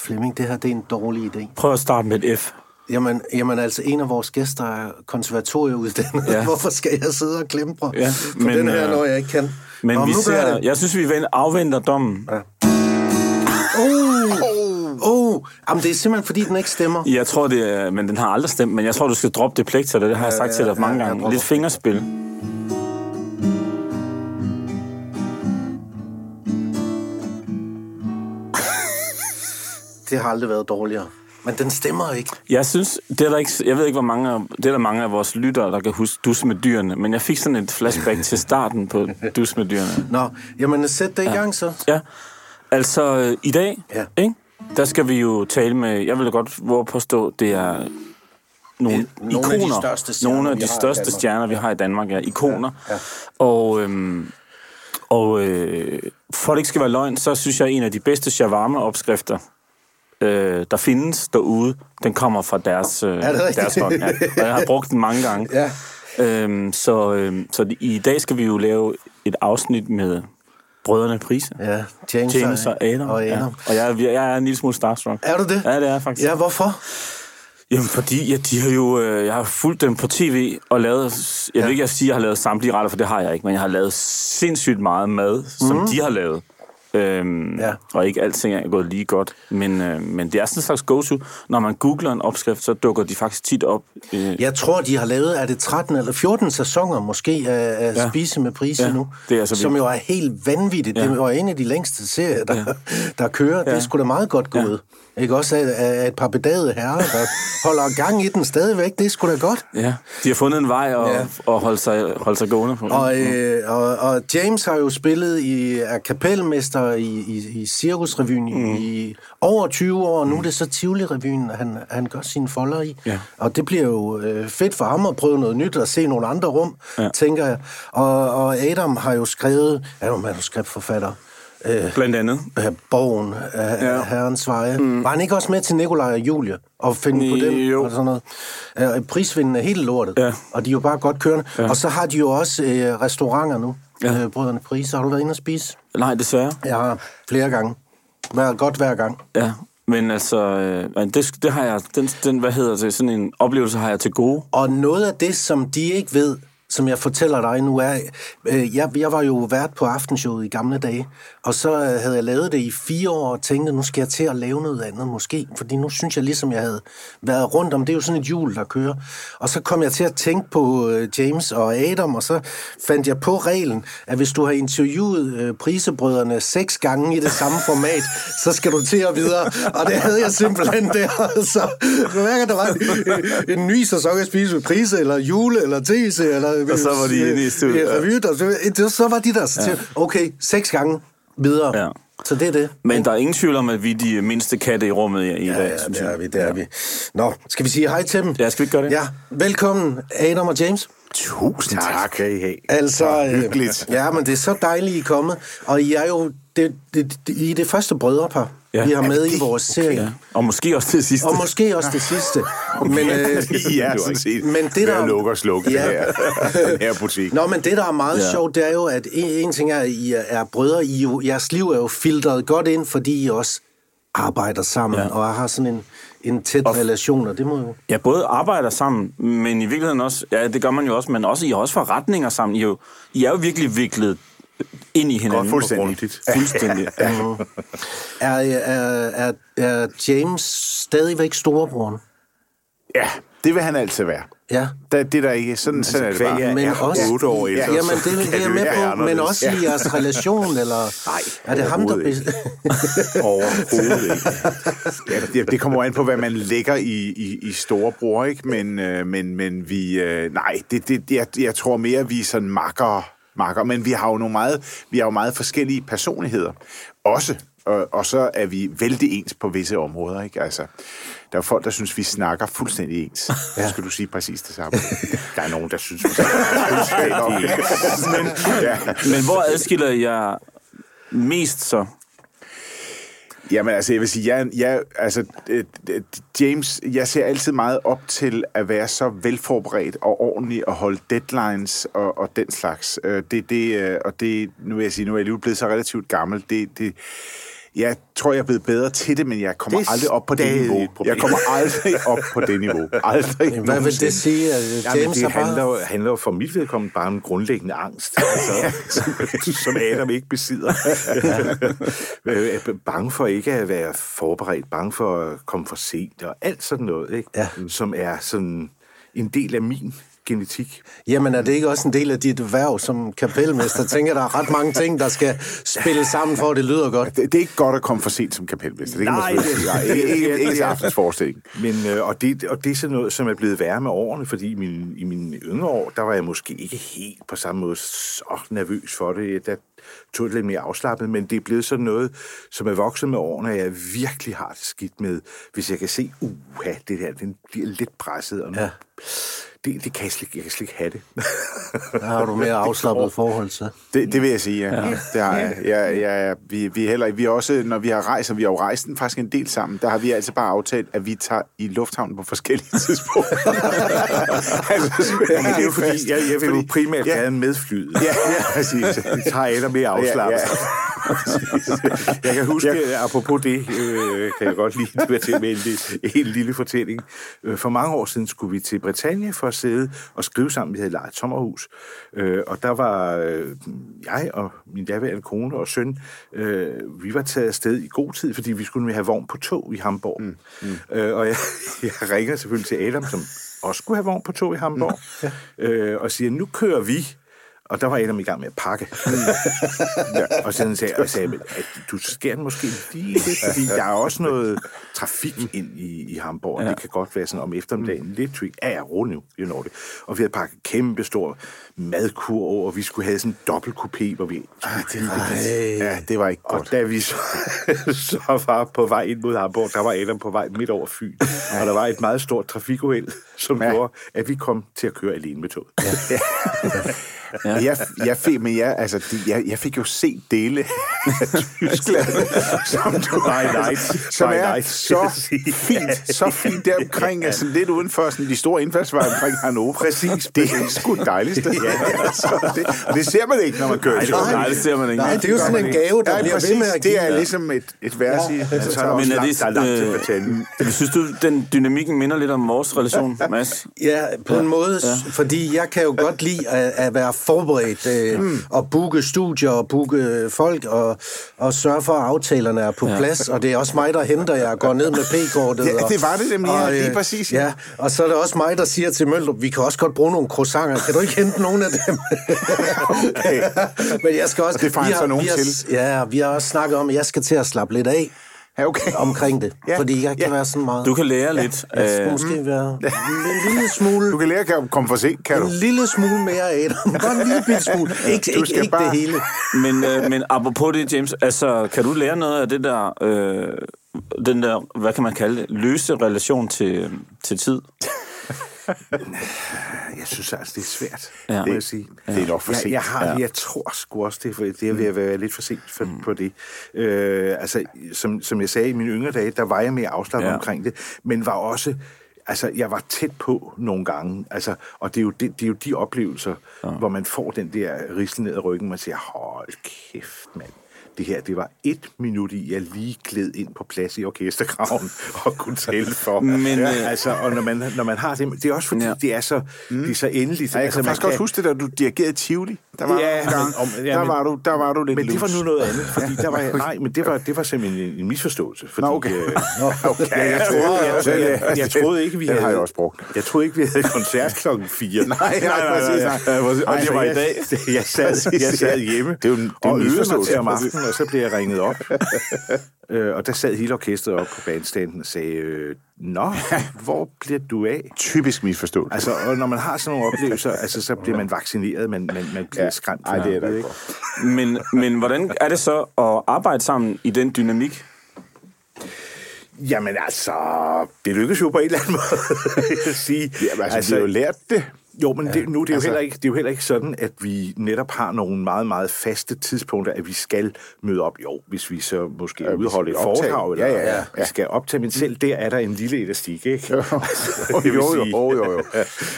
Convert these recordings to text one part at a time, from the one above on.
Flemming, det her det er en dårlig idé. Prøv at starte med et F. Jamen, jamen altså, en af vores gæster er konservatorieuddannet. Ja. Ja. Hvorfor skal jeg sidde og klempe Ja, på men, den her, øh, når jeg ikke kan? Men Nå, vi ser, jeg det. jeg synes, vi ven- afventer dommen. Ja. Oh, oh. Jamen, det er simpelthen, fordi den ikke stemmer. Jeg tror, det er, men den har aldrig stemt, men jeg tror, du skal droppe det plekter, det har jeg sagt til dig mange ja, gange. Lidt fingerspil. Det har aldrig været dårligere. Men den stemmer ikke. Jeg synes, det er der ikke, jeg ved ikke, hvor mange, af- det er der mange af vores lyttere, der kan huske Dus med dyrene, men jeg fik sådan et flashback til starten på Dus med dyrene. Nå, jamen sæt det i gang så. Ja, altså øh, i dag, Ja. ikke? der skal vi jo tale med, jeg vil godt at påstå, det er nogle Det er nogle af de ikoner. største stjerner, nogle af de største stjerner, vi har i Danmark, er ikoner. Ja, ja. Og, øhm, og øh, for at det ikke skal være løgn, så synes jeg, at en af de bedste shawarma-opskrifter, øh, der findes derude, den kommer fra deres, øh, rigtigt? deres hånd. Ja. Og jeg har brugt den mange gange. Ja. Øhm, så øhm, så i dag skal vi jo lave et afsnit med brødrene Prise. Ja, James, James og Adam. Og Adam. Ja. Og jeg, er- jeg er en lille smule starstruck. Er du det? Ja, det er jeg faktisk. Ja, hvorfor? Jamen, fordi ja, de har jo, øh, jeg har fulgt dem på tv og lavet, jeg Ja. vil ikke sige, at jeg har lavet samtlige retter, for det har jeg ikke, men jeg har lavet sindssygt meget mad, som mm. de har lavet. Øhm, Ja. Og ikke alting er gået lige godt, men, øh, men det er sådan en slags go-to. Når man googler en opskrift, så dukker de faktisk tit op. Øh, Jeg tror, de har lavet, er det 13 eller 14 sæsoner måske af, af Ja. Spise med Prise Ja, nu? det er altså som vildt. jo er helt vanvittigt. Ja. Det var en af de længste serier, der, ja. der kører. Det er Ja. sgu da meget godt gået. Ikke også af, af et par bedagede herrer, der holder gang i den stadigvæk. Det sgu da godt. ja, de har fundet en vej at, Ja. ja. at holde, sig, holde sig gående på. Og, øh, og, og James har jo spillet i, er kapelmester i, i, i Cirkusrevyen mm. i over 20 år, og nu er det så Tivoli-revyen, han, han gør sine folder i. Ja. Og det bliver jo øh, fedt for ham at prøve noget nyt og se nogle andre rum, ja. Tænker jeg. Og, og Adam har jo skrevet, er jo manuskriptforfatter, øh, Blandt andet. øh, Bogen af ja. Herrens Veje. Mm. Var han ikke også med til Nikolaj og Julie og finde på den? Jo. Og sådan noget. Øh, prisvinden er helt lortet, Ja. og de er jo bare godt kørende. Ja. Og så har de jo også øh, restauranter nu, ja. Øh, Brødrene Pris. Har du været inde og spise? Nej, desværre. Jeg har flere gange. Været godt hver gang. Ja, men altså, øh, det, det har jeg, den, den, hvad hedder det, sådan en oplevelse har jeg til gode. Og noget af det, som de ikke ved, som jeg fortæller dig nu, er... Øh, jeg, jeg var jo vært på aftenshowet i gamle dage, og så øh, havde jeg lavet det i fire år og tænkte, nu skal jeg til at lave noget andet måske, fordi nu synes jeg ligesom, jeg havde været rundt om, det er jo sådan et hjul, der kører. Og så kom jeg til at tænke på øh, James og Adam, og så fandt jeg på reglen, at hvis du har interviewet øh, prisebrødrene seks gange i det samme format, så skal du til at videre. Og det havde jeg simpelthen der. Så hver gang der var en, en ny sæson at spise med prise, eller jule, eller tese, eller... Og så var de inde i studiet. Revy, der, så, var de der. Så ja. Okay, seks gange videre. Ja. Så det er det. Men der er ingen tvivl om, at vi er de mindste katte i rummet i, i Ja, dag, ja, det er vi, det er vi. Nå, skal vi sige hej til dem? Ja, skal vi ikke gøre det? Ja, velkommen Adam og James. Tusind tak. Skal I have. Altså, Så øh, hyggeligt. Ja, men det er så dejligt, I er kommet. Og I er jo det, det, det, I er det første brødrepar, ja. Ja. vi har med i vores serie. Ja. Og måske også det sidste. Og måske også det sidste. Men, øh, er sådan set Men det, der- at lukke og slukke Ja. ja. her, den her butik. Nå, men det, der er meget ja. Ja. sjovt, det er jo, at en, en ting er, at I er, brødre. I er jo, jeres liv er jo filtret godt ind, fordi I også arbejder sammen ja. Ja. og har sådan en, en tæt og, relation, og det må jo... Ja, både arbejder sammen, men i virkeligheden også, ja, det gør man jo også, men også, I har også forretninger sammen. I er jo, I er jo virkelig viklet ind i hinanden. Godt, fuldstændig. Fuldstændig. Ja. Er, er, er, er James stadigvæk storebroren? Ja, det vil han altid være. Ja. Der, det er der ikke. Sådan, sådan er det bare. Men Ja, også, otte år ældre, jamen, så det, det er jeg det med på, men også i jeres relation, eller Nej, er det ham, der... bes- Overhovedet ikke. Ja, det, det kommer an på, hvad man lægger i, i, i storebror, ikke? Men, øh, men, men vi... Øh, nej, det, det, jeg, jeg tror mere, vi er sådan makker, makker. Men vi har jo nogle meget, vi har jo meget forskellige personligheder. Også. Og, og så er vi vældig ens på visse områder, ikke? Altså, der er folk, der synes, vi snakker fuldstændig ens. Ja. Så skal du sige præcis det samme. Der er nogen, der synes, vi snakker fuldstændig ens. Men, ja. Men hvor adskiller jeg mest så? Jamen altså, jeg vil sige, jeg, jeg, altså, James, jeg ser altid meget op til at være så velforberedt og ordentlig og holde deadlines og, og den slags. Øh, Det, det, øh, og det, nu vil jeg sige, nu er jeg alligevel blevet så relativt gammel, det, det, Jeg tror, jeg er blevet bedre til det, men jeg kommer Det aldrig op på det niveau. Jeg kommer aldrig op på det niveau. Aldrig Hvad vil det sige? At Jamen, James det er handler, bare... jo, handler jo for mit vedkommende bare om en grundlæggende angst, altså, som, som Adam ikke besidder. Øh, er bange for ikke at være forberedt, bange for at komme for sent, og alt sådan noget, ikke? Ja. som er sådan en del af min genetik. Jamen, er det ikke også en del af dit værv som kapelmester? Tænker, der er ret mange ting, der skal spille sammen, for at det lyder godt. Det, det er ikke godt at komme for sent som kapelmester. Det kan Nej, man det-. Nej, ikke, ikke, det- ikke aftens forestilling. Men, øh, og, det, og det er sådan noget, som er blevet værre med årene, fordi i mine, i mine yngre år, der var jeg måske ikke helt på samme måde så nervøs for det. Der tog det lidt mere afslappet, men det er blevet sådan noget, som er vokset med årene, og jeg virkelig har det skidt med, hvis jeg kan se, uha, det der, den bliver lidt presset, og nu, Ja. Det, det kan jeg, slet, jeg kan slet ikke have det. Der har du mere afslappet forhold til. Det, det vil jeg sige, ja. ja. Det har jeg. Ja, ja, ja. Vi, vi, er heller, vi er også, når vi har rejst, og vi har jo rejst den faktisk en del sammen, der har vi altså bare aftalt, at vi tager i lufthavnen på forskellige tidspunkter. altså, Ja, men det er jo fordi, jeg, jeg vil jo primært ja. ja. gerne med flyet. Ja, ja, præcis. Det tager Adam mere afslappet. Ja, Ja, jeg kan huske, ja. apropos det, øh, kan jeg godt lige være til med en, en lille fortælling. Øh, For mange år siden skulle vi til Bretagne for at sidde og skrive sammen. Vi havde lejet et sommerhus, øh, og der var øh, jeg og min daværende kone og søn, øh, vi var taget afsted i god tid, fordi vi skulle have vogn på tog i Hamburg. Mm. Mm. Øh, og jeg, jeg ringer selvfølgelig til Adam, som også skulle have vogn på tog i Hamburg, mm. øh, og siger, nu kører vi. Og der var Adam i gang med at pakke. ja, og så sagde jeg, sagde, at du skærer den måske lige lidt, fordi der er også noget trafik ind i, i Hamburg, og ja. det kan godt være sådan om eftermiddagen lidt trick. Ja, ja, rolig nu, you know det. Og vi havde pakket kæmpe stor madkurv, og vi skulle have sådan en dobbelt coupé, hvor vi... ja, det var ikke Og godt. da vi så, så var på vej ind mod Hamburg, der var Adam på vej midt over Fyn, og der var et meget stort trafikuheld, som Ja. ja. gjorde, at vi kom til at køre alene med toget. Ja. Ja. Jeg, jeg, fik, men jeg, altså, de, jeg, jeg fik jo set dele af Tyskland, som, du, By night. som By er night, så fint, så fint der omkring, altså lidt uden for sådan, de store indfaldsveje omkring Hannover. Præcis. Det er sgu det dejligste. ja, altså, det, og det ser man ikke, når man kører til Nej, det ser man ikke. Nej, det er jo sådan en gave, der Ja, bliver præcis. ved med at give. Det er ligesom et, et vers i. Altså, så er Men også er langt, det, der er langt til øh, Bretagne. øh, synes du, den dynamikken minder lidt om vores relation, Mads? Ja, på en måde, ja. fordi jeg kan jo godt lide at, at være forberedt øh, mm. og booke studier og booke folk og, og sørge for, at aftalerne er på ja. plads. Og det er også mig, der henter jer og går ned med P-kortet. Ja, og, det var det nemlig, og, lige præcis, ja. Ja. og så er det også mig, der siger til Møldrup, vi kan også godt bruge nogle croissanter. Kan du ikke hente nogen af dem? Okay. Men jeg skal også... Og det får han så nogen har, til. Ja, vi har også snakket om, at jeg skal til at slappe lidt af Ja, okay. omkring det. Ja, Ja. Fordi jeg kan ja. være sådan meget... Du kan lære lidt. jeg skulle af- måske være en lille smule... Du kan lære at komme for sent, kan du? En lille smule mere Adam. Bare en lille bitte smule. Ikke, Du skal ikke bare- det hele. Men, øh, men apropos det, James, altså, kan du lære noget af det der, øh, den der, hvad kan man kalde det, løse relation til, til tid? Jeg synes altså, det er svært, Ja. ja. må jeg sige. Det er nok for jeg, sent. jeg, har, Ja. ja. jeg tror sgu også, det for, det er ved at være lidt for sent for, mm. på det. Øh, altså, som, som jeg sagde i mine yngre dage, der var jeg mere afslappet Ja. ja. omkring det, men var også... Altså, jeg var tæt på nogle gange, altså, og det er jo, det, det er jo de oplevelser, ja. hvor man får den der rislen ned ad ryggen, man siger, hold kæft, mand. Det her, det var et minut i, jeg lige gled ind på plads i orkestergraven og kunne tælle for. Men, ja, øh, altså, og når man, når man har det, det er også fordi, Ja. det er så, mm. det er så endeligt. Ja, jeg altså, kan faktisk også huske det, da du dirigerede Tivoli. Der var Ja, gang, men- om- ja, der, men- var du, der var du lidt Men det var nu noget andet, fordi der var, nej, men det var, det var simpelthen en, en misforståelse. Fordi, Nå, okay. Øh, okay. ja, jeg, troede, jeg, Den, jeg, jeg, jeg troede ikke, vi den havde... har jeg også brugt. Jeg troede ikke, vi havde koncert klokken 4. Nej, nej, præcis, nej. Og det Nej, var i dag. Jeg sad, jeg sad hjemme Det er jo en- det er og en øvede mig til om aftenen, og så blev jeg ringet op. Øh, og der sad hele orkestret op på bandstanden og sagde, øh, Nå, hvor bliver du af? Typisk misforståelse. Altså, og når man har sådan nogle oplevelser, altså, så bliver man vaccineret, man, man, man bliver ja. skræmt. Nej, det er der Ikke? Men, men hvordan er det så at arbejde sammen i den dynamik? Jamen altså, det lykkes jo på en eller anden måde, jeg sige. Jamen, altså, altså, vi har jo lært det. Jo, men det, nu det er, altså- jo heller ikke, det er jo heller ikke sådan, at vi netop har nogle meget, meget faste tidspunkter, at vi skal møde op. Jo, hvis vi så måske Ja, udholde et foredrag, eller Ja, ja, ja. vi skal optage, men selv der er der en lille elastik, ikke? Jo, vil jo, jo, jo, jo, jo.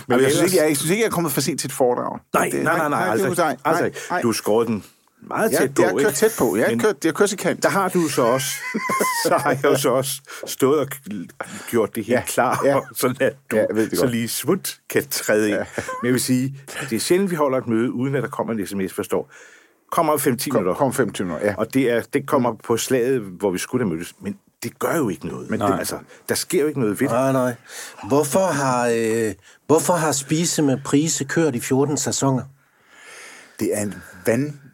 Men jeg, synes ikke, jeg, jeg synes ikke, jeg er kommet for sent til et foredrag. Nej, Det- nej, nej, nej, er aldrig. dig. aldrig. Nej, Du har skåret den meget Ja, tæt på. jeg har kørt tæt på. Jeg har kørt, jeg kørt til kant. Der har du så også, så har jeg jo så også stået og gjort det helt Ja, klar, ja. sådan at du Ja, det så godt. lige svut kan træde ind. Men jeg vil sige, det er sjældent, vi holder et møde, uden at der kommer en sms, forstår. Kommer om 5-10 Kom, minutter. kom 25 minutter, ja. Og det, er, det kommer på slaget, hvor vi skulle have mødtes. Men det gør jo ikke noget. Men det, altså, der sker jo ikke noget ved det. Nej, nej. Hvorfor har, øh, hvorfor har Spise med Prise kørt i 14 sæsoner? Det er en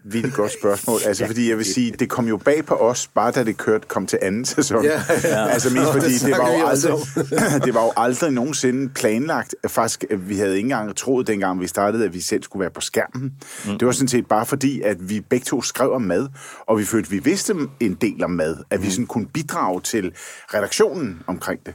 vanvittigt godt spørgsmål. Altså, fordi jeg vil sige, det kom jo bag på os, bare da det kørte, kom til anden sæson. Ja, ja. Altså mest fordi, Det det var, jo aldrig, det var jo aldrig nogensinde planlagt. Faktisk, vi havde ikke engang troet, dengang vi startede, at vi selv skulle være på skærmen. Mm. Det var sådan set bare fordi, at vi begge to skrev om mad, og vi følte, at vi vidste en del om mad. At vi sådan kunne bidrage til redaktionen omkring det.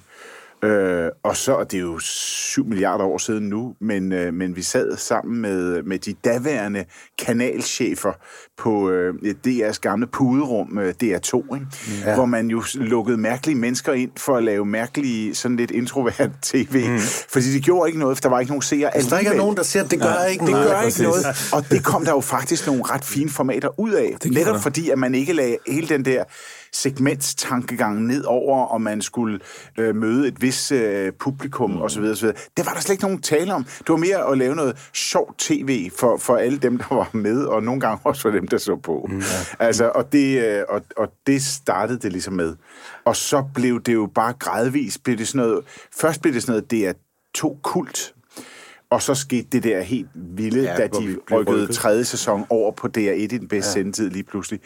Øh, og så, og det er jo 7 milliarder år siden nu, men, øh, men vi sad sammen med, med de daværende kanalchefer på øh, DR's gamle puderum, øh, DR2, ikke? Ja. hvor man jo lukkede mærkelige mennesker ind for at lave mærkelige, sådan lidt introvert tv. Mm. Fordi det gjorde ikke noget, for der var ikke nogen seere Hvis der ikke er nogen, der at det gør ja, ikke Det noget. gør ikke noget. Og det kom der jo faktisk nogle ret fine formater ud af. Netop fordi, at man ikke lagde hele den der segmentstankegang ned over, om man skulle øh, møde et vis øh, publikum mm. osv. osv. Det var der slet ikke nogen tale om. Det var mere at lave noget sjovt tv for, for alle dem, der var med, og nogle gange også for dem, der så på. Mm. Altså, og, det, øh, og, og det startede det ligesom med. Og så blev det jo bare gradvist, blev det sådan noget, først blev det sådan noget, det er to kult, og så skete det der helt vilde, ja, da de rykkede rykket. tredje sæson over på DR1 i den bedste ja. sendetid lige pludselig.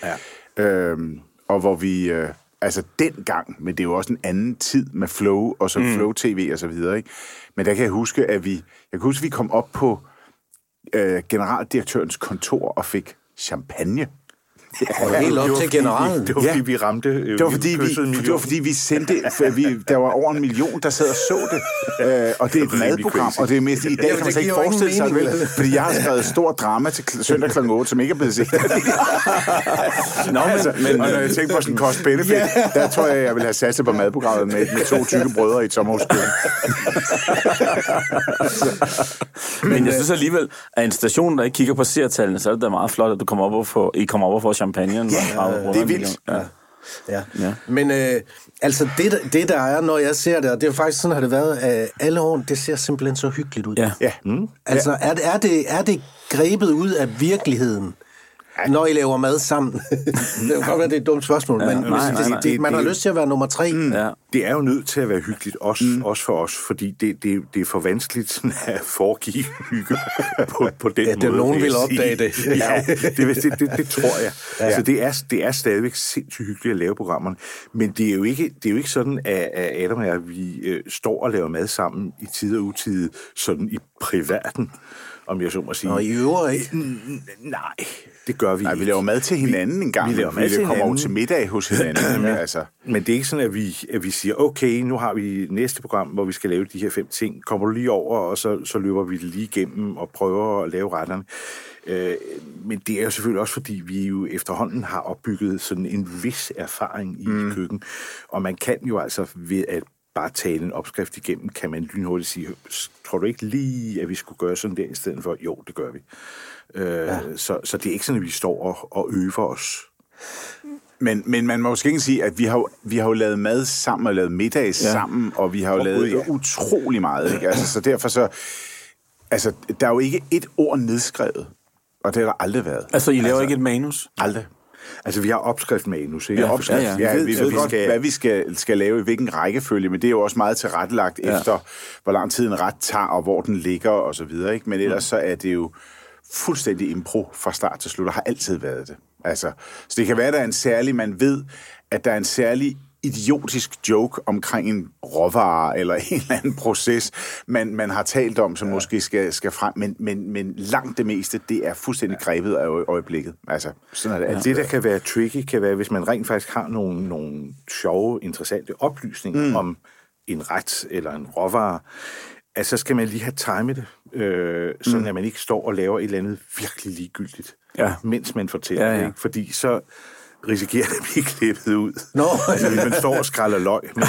Ja. Øhm, og hvor vi, øh, altså dengang, men det er jo også en anden tid med Flow, og så mm. Flow TV og så videre, ikke? Men der kan jeg huske, at vi, jeg kan huske, at vi kom op på øh, generaldirektørens kontor og fik champagne. Og helt op til generalen. Det var Ja. fordi, vi ramte... øh, Det var, fordi vi, det var fordi vi sendte, for vi, der var over en million, der sad og så det. Øh, og det er et madprogram, og det er mest, i dag kan man det slet ikke forestille sig det, vel? Fordi jeg har skrevet stor drama til søndag kl. 8, som ikke er blevet set. Nå, men, altså, men, og når jeg tænker på sådan en cost-benefit, der tror jeg, jeg vil have satset på madprogrammet med, med to tykke brødre i et sommerhuskøkken. men jeg synes alligevel, at en station, der ikke kigger på seertallene, så er det da meget flot, at du kommer op og får, I kommer op og får champagne. Ja, det er vildt. Ja. Ja. Ja. Men øh, altså, det, der- det der er, når jeg ser det, og det er faktisk sådan, har det været øh, alle år, det ser simpelthen så hyggeligt ud. Ja. Ja. Mm. Altså, er, det- er, det, er det grebet ud af virkeligheden, når I laver mad sammen? det kan godt være, det er et dumt spørgsmål, ja, men nej, nej, nej, det, det, man har lyst til at være nummer tre. Mm. Ja. Det er jo nødt til at være hyggeligt, også, mm. også for os, fordi det, det, det er for vanskeligt sådan at foregive hygge på, på den Ja, det er måde. nogen vil opdage det. ja, det, det, det, det tror jeg. Ja. Altså, det, er, det er stadigvæk sindssygt hyggeligt at lave programmerne, men det er jo ikke, det er jo ikke sådan, at, at Adam og jeg, vi øh, står og laver mad sammen i tid og utid, sådan i privaten, om jeg så må sige. Og i øvrigt ikke. Nej, det gør vi Nej, ikke. vi laver mad til hinanden en gang. vi laver mad til kommer over hinanden. til middag hos hinanden. ja. altså. Men det er ikke sådan, at vi, at vi siger, okay, nu har vi næste program, hvor vi skal lave de her fem ting. Kommer du lige over, og så, så løber vi det lige igennem og prøver at lave retterne. Øh, men det er jo selvfølgelig også, fordi vi jo efterhånden har opbygget sådan en vis erfaring i mm. køkken. Og man kan jo altså ved at bare tale en opskrift igennem, kan man lynhurtigt sige, tror du ikke lige, at vi skulle gøre sådan der i stedet for? Jo, det gør vi. Øh, ja. så, så det er ikke sådan, at vi står og, og øver os. Men, men man må måske ikke sige, at vi har, vi har jo lavet mad sammen og lavet middag ja. sammen, og vi har jo Åh, lavet ja. utrolig meget. Ikke? Altså, så derfor så... Altså, der er jo ikke et ord nedskrevet, og det har der aldrig været. Altså, I laver ikke et manus? Aldrig. Altså, vi har opskriftmanus, ikke? Ja, opskrift. ja, Ja, ja. Vi ved, at vi godt, hvad vi skal, skal lave i hvilken rækkefølge, men det er jo også meget tilrettelagt ja. efter, hvor lang tid en ret tager, og hvor den ligger, og så videre. Ikke? Men ellers så er det jo fuldstændig impro fra start til slut, og har altid været det. Altså, så det kan være, at der er en særlig, man ved, at der er en særlig idiotisk joke omkring en råvare eller en eller anden proces, man, man har talt om, som ja. måske skal, skal frem, men, men, men langt det meste, det er fuldstændig grebet af øje- øjeblikket. Altså, sådan er det altid. Det, der kan være tricky, kan være, hvis man rent faktisk har nogle, nogle sjove, interessante oplysninger mm. om en ret eller en råvare, at så skal man lige have timet det, øh, sådan mm. at man ikke står og laver et eller andet virkelig ligegyldigt, Ja. mens man fortæller Ja, det. ja. Ikke? Fordi så, risikerer at blive klippet ud. Nå. Hvis man står og skræller løg, men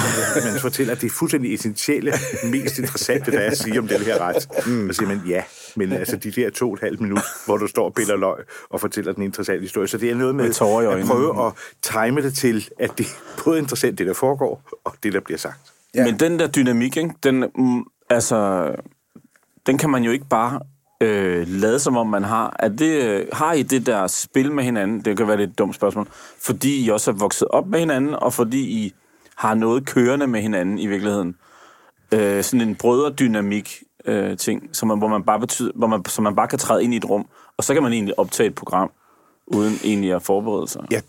man fortæller, at det er fuldstændig essentielle, mest interessante, der er at sige om den her ret. Mm. Og siger man, ja, men altså de der to og et halvt minut, hvor du står og piller løg og fortæller den interessante historie. Så det er noget med, Med at prøve at time det til, at det er både interessant, det der foregår, og det, der bliver sagt. Ja. Men den der dynamik, ikke, den, mm, altså, den kan man jo ikke bare øh, lade som om man har. Er det, øh, har I det der spil med hinanden? Det kan være lidt et dumt spørgsmål. Fordi I også er vokset op med hinanden, og fordi I har noget kørende med hinanden i virkeligheden. Øh, sådan en brødredynamik øh, ting, som man, hvor, man bare betyder, hvor man, som man bare kan træde ind i et rum, og så kan man egentlig optage et program, uden egentlig at forberede sig. Jeg,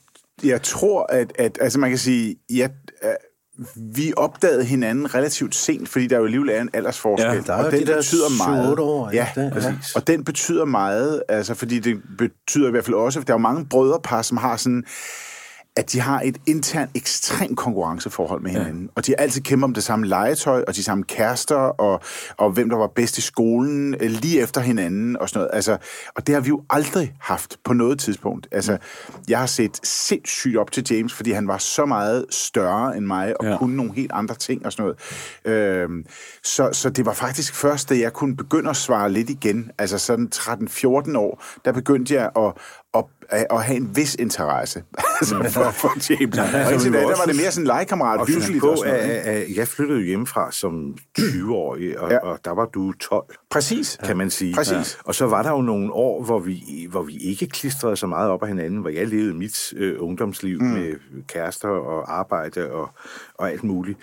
jeg tror, at, at altså man kan sige, jeg, vi opdagede hinanden relativt sent, fordi der jo alligevel er en aldersforskel. Ja, der er og den de der betyder meget. 7-8 år, Ja, præcis. Og den betyder meget, altså fordi det betyder i hvert fald også, at der er jo mange brødrepar, som har sådan at de har et internt ekstremt konkurrenceforhold med hinanden. Ja. Og de har altid kæmpet om det samme legetøj, og de samme kærester, og, og hvem der var bedst i skolen, øh, lige efter hinanden, og sådan noget. Altså, og det har vi jo aldrig haft på noget tidspunkt. Altså, jeg har set sindssygt op til James, fordi han var så meget større end mig, og Ja. ja. kunne nogle helt andre ting og sådan noget. Øhm, så, så det var faktisk først, da jeg kunne begynde at svare lidt igen, altså sådan 13-14 år, der begyndte jeg at, at, at have en vis interesse altså for, for. Ja, og indtil vi da, må der var det mere sådan legekammerat, Og hyggeligt på, og sådan at, noget. at jeg flyttede hjemmefra som 20-årig, og, Ja. ja. og der var du 12 Præcis. kan man sige. Præcis. Og så var der jo nogle år, hvor vi, hvor vi ikke klistrede så meget op af hinanden, hvor jeg levede mit øh, ungdomsliv mm. med kærester og arbejde og, og alt muligt.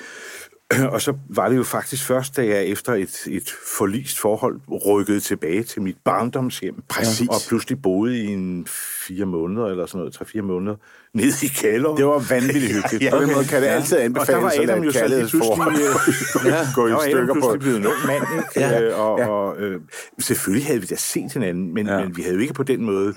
Og så var det jo faktisk først, da jeg efter et, et forlist forhold rykkede tilbage til mit barndomshjem. Præcis. Og pludselig boede i en fire måneder, eller sådan noget, tre-fire måneder, nede i kælderen. Det var vanvittigt hyggeligt. Ja, På den måde kan det Ja. altid Og der anbefales var Adam jo så lige kærlighedsforhold pludselig, gå i stykker på. pludselig blevet en ung mand, ikke? Ja. Øh, og, Ja. og øh, selvfølgelig havde vi da set hinanden, men, Ja. ja. men vi havde jo ikke på den måde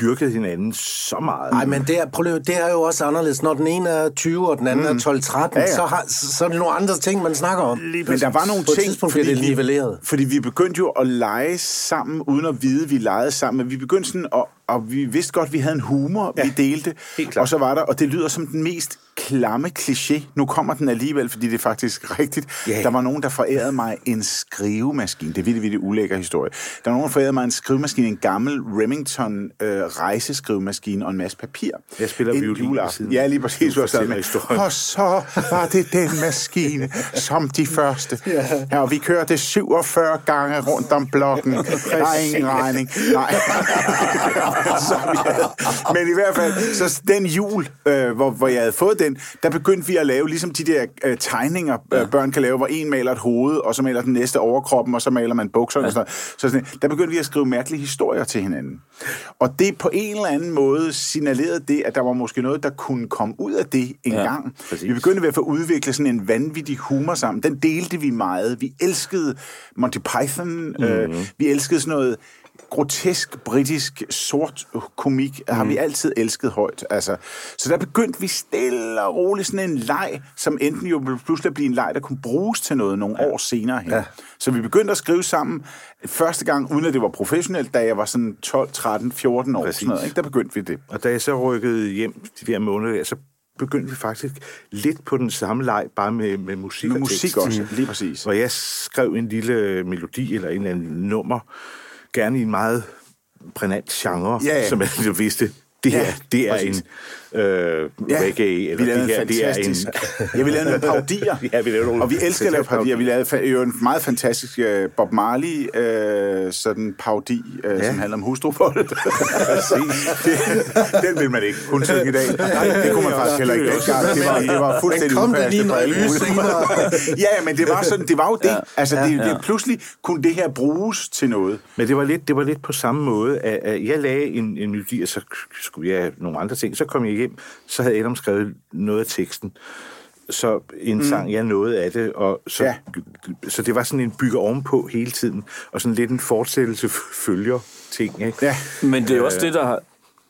dyrket hinanden så meget. Nej, men det er, prøv, lige- det er jo også anderledes. Når den ene er 20, og den anden mm. er 12-13, Ja, ja. Så, har, så er det nogle andre ting, man snakker om. Men der var nogle På ting, bliver det nivelleret. fordi vi begyndte jo at lege sammen, uden at vide, at vi legede sammen. Men vi begyndte sådan, og, og vi vidste godt, at vi havde en humor, ja, vi delte. Og så var der, og det lyder som den mest klamme kliché. Nu kommer den alligevel, fordi det er faktisk rigtigt. Ja. Der var nogen, der forærede mig en skrivemaskine. Det er virkelig, virkelig ulækker historie. Der var nogen, der forærede mig en skrivemaskine, en gammel Remington øh, rejseskrivemaskine og en masse papir. Jeg spiller En violin juleaften. Ja, lige præcis. Du med. Og så var det den maskine, som de første. Ja, og vi kørte 47 gange rundt om blokken. Der er ingen regning. Nej. så havde, men i hvert fald, så den jul, øh, hvor, hvor jeg havde fået den, der begyndte vi at lave ligesom de der øh, tegninger, øh, børn kan lave, hvor en maler et hoved, og så maler den næste overkroppen, og så maler man bukserne. Og sådan noget. Så sådan, der begyndte vi at skrive mærkelige historier til hinanden. Og det på en eller anden måde signalerede det, at der var måske noget, der kunne komme ud af det en Ja, ja, gang. præcis. Vi begyndte ved at få udviklet sådan en vanvittig humor sammen. Den delte vi meget. Vi elskede Monty Python. Mm-hmm. Øh, vi elskede sådan noget grotesk, britisk, sort komik, har vi altid elsket højt. Altså, så der begyndte vi stille og roligt sådan en leg, som enten jo pludselig blive en leg, der kunne bruges til noget nogle år senere hen. Ja. Så vi begyndte at skrive sammen første gang, uden at det var professionelt, da jeg var sådan 12, 13, 14 år. Præcis. Sådan noget, ikke? Der begyndte vi det. Og da jeg så rykkede hjem de der måneder, så begyndte vi faktisk lidt på den samme leg, bare med, med musik Med og musik tekst. også, lige præcis. Hvor jeg skrev en lille melodi eller en eller anden nummer, gerne i en meget brændt genre, Ja, ja. som jeg vidste, det her, Ja, det er præcis. en øh, Ja, reggae, eller vi det her, det er en... Ja, vi lavede nogle parodier. Ja, vi lavede nogle Og vi elsker at lave parodier. Vi lavede jo en meget fantastisk uh, Bob Marley uh, sådan parodi, uh, ja. som handler om hustruvold. det, den vil man ikke kunne synge i dag. Nej, det kunne man faktisk heller ikke. Det var, det var fuldstændig kom det lige en ja, men det var, sådan, det var jo det. Ja. Altså, det, det, pludselig kunne det her bruges til noget. Men det var lidt, det var lidt på samme måde, at, at jeg lagde en, en melodi, og så skulle jeg nogle andre ting. Så kom jeg hjem, så havde Adam skrevet noget af teksten. Så en mm. sang, jeg nåede af det, og så, ja. Så det var sådan en bygger ovenpå hele tiden, og sådan lidt en fortsættelse følger ting, ikke? Ja. Men det er også det, der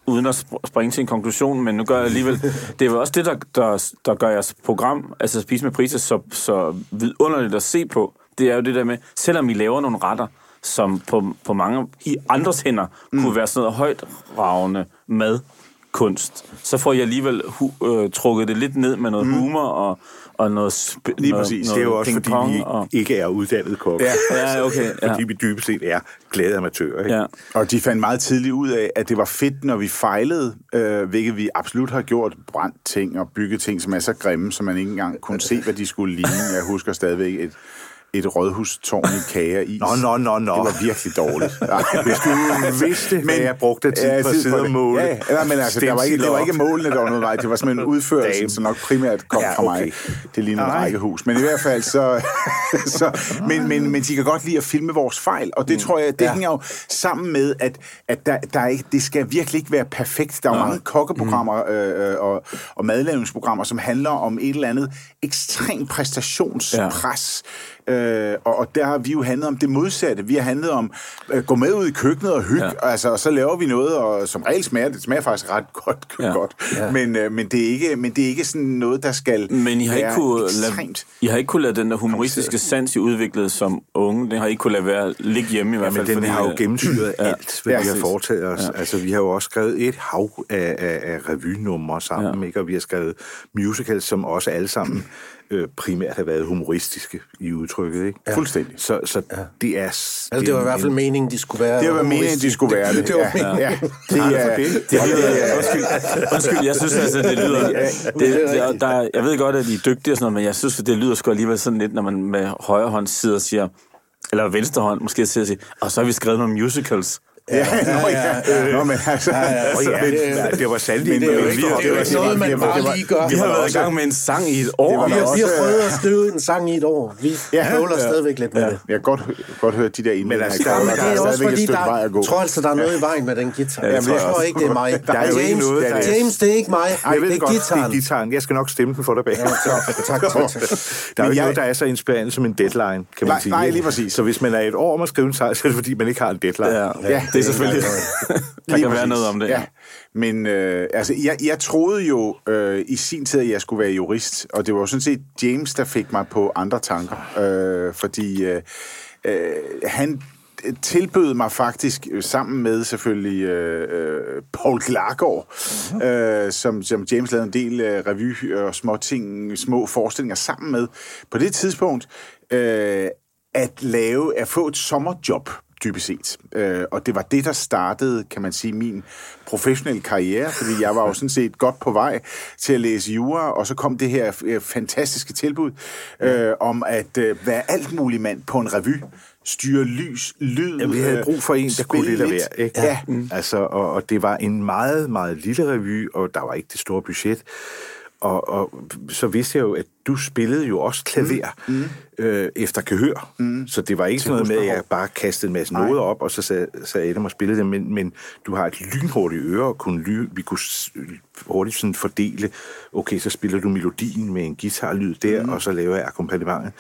uden at sp- springe til en konklusion, men nu gør jeg alligevel, det er jo også det, der, der, der gør jeres program, altså Spise med priser, så, så vidunderligt at se på. Det er jo det der med, selvom I laver nogle retter, som på, på mange i andres hænder mm. kunne være sådan noget højt ravende mad, kunst, så får jeg alligevel hu- øh, trukket det lidt ned med noget mm. humor og, og noget... Sp- Lige noget, præcis. Noget Det er jo også, fordi vi og, ikke er uddannet kokke. Ja. Ja, okay. Ja. Fordi vi dybest set er glade amatører. Ikke? Ja. Og de fandt meget tidligt ud af, at det var fedt, når vi fejlede, øh, hvilket vi absolut har gjort, brændt ting og bygget ting, som er så grimme, så man ikke engang kunne se, hvad de skulle ligne. Jeg husker stadigvæk et, et rådhustårn i kager is. Nå, nå, nå, nå. Det var virkelig dårligt. Hvis du vidste, hvad jeg brugte tid på at sidde og måle. Ja, ja, men altså, der var ikke, det var ikke målene, der var noget vej. Det var simpelthen udførelsen, som nok primært kom Ja, fra mig. okay. Det lignede et rækkehus. Men i hvert fald så... så men, men, men de kan godt lide at filme vores fejl, og det tror jeg, det Ja. hænger jo sammen med, at, at der, der er ikke, det skal virkelig ikke være perfekt. Der er jo mange kokkeprogrammer øh, øh, og, og madlavningsprogrammer, som handler om et eller andet ekstrem præstationspres. Øh, og, og der har vi jo handlet om det modsatte. Vi har handlet om øh, gå med ud i køkkenet og hygge, ja. altså, og så laver vi noget, og som regel smager det smager faktisk ret godt. Ja. Ja. godt. Ja. Men, øh, men, det er ikke, men det er ikke sådan noget, der skal Men I har, ikke kunne lade. I har ikke kunne lade den der humoristiske sans, I udviklede som unge, den har I ikke kunne lade være ligge hjemme i hvert Men fald. den fordi, har jo øh, gennemsyret Ja. alt, hvad Ja, vi har foretaget os. Ja. Altså, vi har jo også skrevet et hav af, af, af revynumre sammen, ja. ikke? og vi har skrevet musicals, som også alle sammen øh, primært har været humoristiske i udtrykket. Ikke? Ja. Fuldstændig. Så, så ja. det er... Altså, det var i en- hvert fald en- meningen, de skulle være. Det var meningen, de skulle være det. Det var ja. meningen. Ja. Det er, Det lyder, undskyld, undskyld, jeg synes altså, det lyder... Det, det, der, er- jeg ved godt, at I er dygtige og sådan noget, men jeg synes, det lyder sgu alligevel sådan lidt, når man med højre hånd sidder og siger, eller venstre hånd måske sidder og siger, og så har vi skrevet nogle musicals. Ja, nå, ja. Nå, men altså... Ja, men- ja, det var sandelig... men det er øh, ikke- vi har- Det er jo ikke noget, man bare lige gør. Vi har var været i også- gang med en sang i et år. var Vi har, vi har også- prøvet at skrive en sang i et år. Vi Ja. bøvler Ja. stadigvæk lidt med det. Jeg kan godt, godt høre de der indlæg. altså, her. der er- Men Der det er også stadigvæk et fordi, stykke der, vej at gå. jeg tror altså, der er noget i vejen med den guitar. Ja, det jeg tror ikke, det er mig. Der er James, noget, der James, det er ikke mig. Ved det det er det er gitaren. Jeg skal nok stemme den for dig bag. Tak. Der er jo Men ikke jeg- noget, der er så inspirerende som en deadline, kan man sige. nej, lige præcis. Så hvis man er et år om at skrive en sang, så er det fordi, man ikke har en deadline. Ja, det er selvfølgelig... der kan være noget om det. Ja. Men øh, altså, jeg, jeg troede jo øh, i sin tid, at jeg skulle være jurist, og det var jo sådan set James, der fik mig på andre tanker. Øh, fordi øh, øh, han tilbød mig faktisk, øh, sammen med selvfølgelig øh, øh, Paul Klargaard, øh, som, som James lavede en del øh, revy og små ting, små forestillinger sammen med, på det tidspunkt, øh, at lave, at få et sommerjob, dybest set. Øh, og det var det, der startede, kan man sige, min professionelle karriere, fordi jeg var jo sådan set godt på vej til at læse jura, og så kom det her øh, fantastiske tilbud øh, om at øh, være alt mulig mand på en revy, styre lys, lyd. Ja, vi havde øh, brug for en, der kunne lidt. hver. Ikke? Ja. Mm. Altså, og, og det var en meget, meget lille revy, og der var ikke det store budget. Og, og så vidste jeg jo, at du spillede jo også klaver mm. øh, efter gehør. Mm. Så det var ikke sådan noget med, at jeg bare kastede en masse noder op, og så sad, sad Adam og spillede dem. Men, men du har et lynhurtigt øre, og kunne ly, vi kunne hurtigt sådan fordele, okay, så spiller du melodien med en guitarlyd der, mm. og så laver jeg akkompagnementet.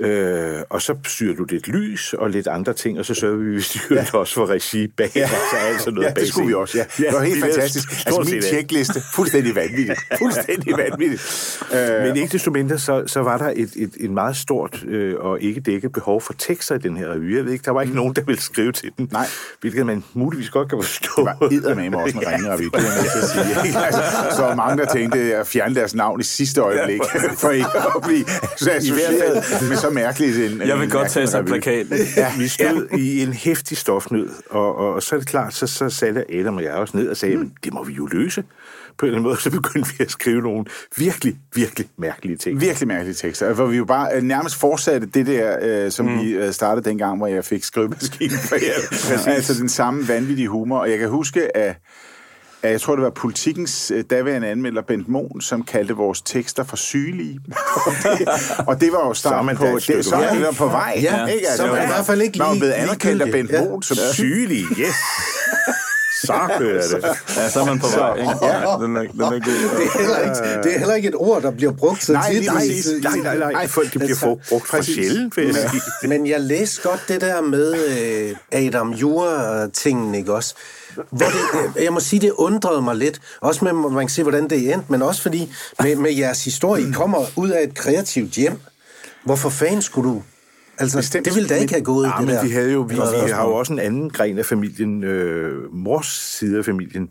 Øh, og så styrer du lidt lys og lidt andre ting, og så sørger vi, vi styrer ja. også for regi bag, ja. altså altså noget Ja, det skulle vi også, ja. Det var helt fantastisk. Altså, min tjekliste, fuldstændig vanvittig. Fuldstændig vanvittigt. Øh, Men ikke desto mindre, så, så var der et, et, et meget stort øh, og ikke dækket behov for tekster i den her revy. Jeg ved ikke, der var ikke nogen, der ville skrive til den. Nej. Hvilket man muligvis godt kan forstå. Det var eddermame også en ringe revy, det er jeg nødt til at sige. Altså, så mange, der tænkte at fjerne deres navn i sidste øjeblik, for ikke at blive så associeret med så mærkeligt en Jeg vil en godt tage revy. plakaten. Ja, vi stod ja. i en hæftig stofnød, og, og, og så er det klart, så, så satte Adam og jeg også ned og sagde, mm. det må vi jo løse. På en eller anden måde, så begyndte vi at skrive nogle virkelig, virkelig mærkelige ting. Virkelig mærkelige tekster, hvor vi jo bare øh, nærmest fortsatte det der, øh, som mm. vi øh, startede dengang, hvor jeg fik skrivemaskinen for jer. altså den samme vanvittige humor, og jeg kan huske, at at jeg tror, det var Politikens øh, daværende anmelder Bent Mohn, som kaldte vores tekster for sygelige. og, det, og det var jo starten man på, det, så er man da på vej. Ja, ikke? Altså, så man i hvert fald ikke Man lige- blevet anerkendt af Bent. Mohn som Ja. Sygelige, yes! Så kører det. Ja, så er man på vej, ikke? Ja. Den er, den er god. Det er, heller ikke, det er heller ikke et ord, der bliver brugt så Nej, tit. Nej, nej, nej, nej, folk de bliver Altså, brugt for præcis. sjældent, vil jeg sige. Men jeg læste godt det der med øh, Adam Jura-tingen, ikke også? Hvor det, øh, jeg må sige, det undrede mig lidt. Også med, man kan se, hvordan det endte, men også fordi med, med jeres historie, I kommer ud af et kreativt hjem. Hvorfor fanden skulle du... Altså, Bestemt. det ville da ikke have gået, Ja, det men der. vi havde jo, vi, vi har jo også en anden gren af familien, øh, mors side af familien,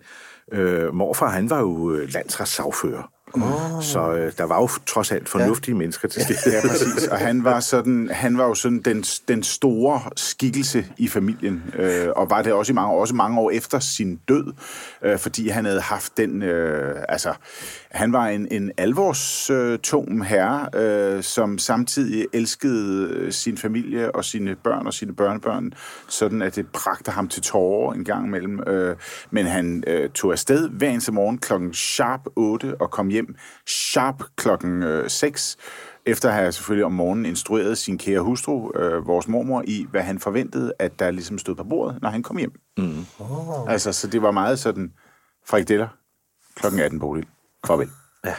Øh, morfar, han var jo øh, landsretssagfører. Oh. Så øh, der var jo trods alt fornuftige ja. mennesker til stede. Ja, præcis. Og han var, sådan, han var jo sådan den, den store skikkelse i familien, øh, og var det også, i mange, også mange år efter sin død, øh, fordi han havde haft den... Øh, altså, han var en, en alvorstung øh, herre, øh, som samtidig elskede øh, sin familie og sine børn og sine børnebørn, sådan at det bragte ham til tårer en gang imellem. Øh, men han øh, tog afsted hver eneste morgen klokken sharp 8 og kom hjem sharp klokken 6, efter at have selvfølgelig om morgenen instrueret sin kære hustru, øh, vores mormor, i, hvad han forventede, at der ligesom stod på bordet, når han kom hjem. Mm. Oh. Altså, så det var meget sådan, frikadeller, klokken 18 bolig. Farvel. Ja.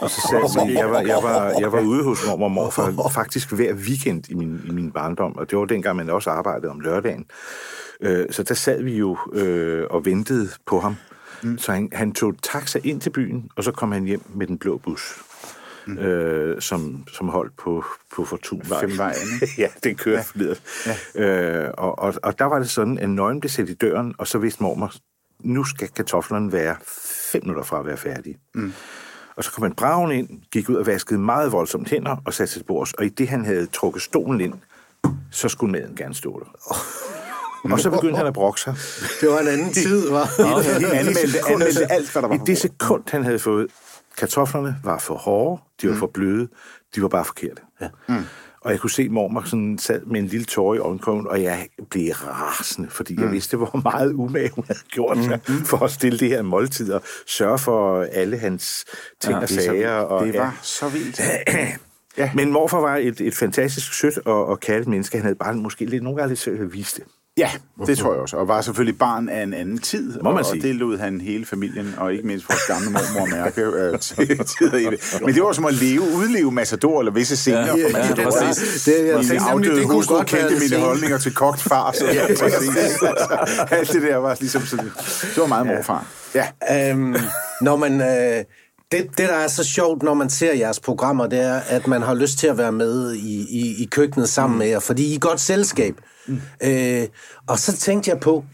Og så sagde jeg, jeg var, jeg var, jeg var ude hos mormor og morfar faktisk hver weekend i min, i min barndom, og det var dengang, man også arbejdede om lørdagen. Øh, så der sad vi jo øh, og ventede på ham. Mm. Så han, han tog taxa ind til byen, og så kom han hjem med den blå bus. Mm. Øh, som, som holdt på, på Fortunvej. Femvejen, ja, den kørte ja. Ja. Øh, og, og, og der var det sådan, at nøglen blev sat i døren, og så vidste mormor, nu skal kartoflerne være fem minutter fra at være færdige. Mm. Og så kom han braven ind, gik ud og vaskede meget voldsomt hænder og satte sig til bords. Og i det, han havde trukket stolen ind, så skulle maden gerne stå der. Og så begyndte han at brokke sig. Det var en anden tid, var. Han anmeldte, anmeldte alt, hvad der var. I det sekund, han havde fået kartoflerne, var for hårde, de var mm. for bløde, de var bare forkerte. Ja. Mm. Og jeg kunne se mormor sådan sad med en lille tår i øjenkrogen, og jeg blev rasende, fordi mm. jeg vidste, hvor meget umage hun havde gjort sig mm. for at stille det her måltid og sørge for alle hans ting ja, og sager. Og, det var ja. så vildt. ja. Men morfar var et, et fantastisk sødt og, og kærligt menneske. Han havde bare måske lidt, nogle gange lidt svært at vise det. Ja, det tror jeg også. Og var selvfølgelig barn af en anden tid. Må man sige. og det lod han hele familien, og ikke mindst vores gamle mormor mærke øh, til, Men det var som at leve, udleve Matador eller visse scener. Ja, ja, ja, det, var, det, jeg mine afdøde det hustru kendte mine holdninger til kogt far. Så ja, præcis. Alt det der var ligesom sådan. Det var meget morfar. Ja. Øhm, når man... Øh, det, det, der er så sjovt, når man ser jeres programmer, det er, at man har lyst til at være med i, i, i køkkenet sammen mm. med jer, fordi I er godt selskab. Mm. Øh, og så tænkte jeg på,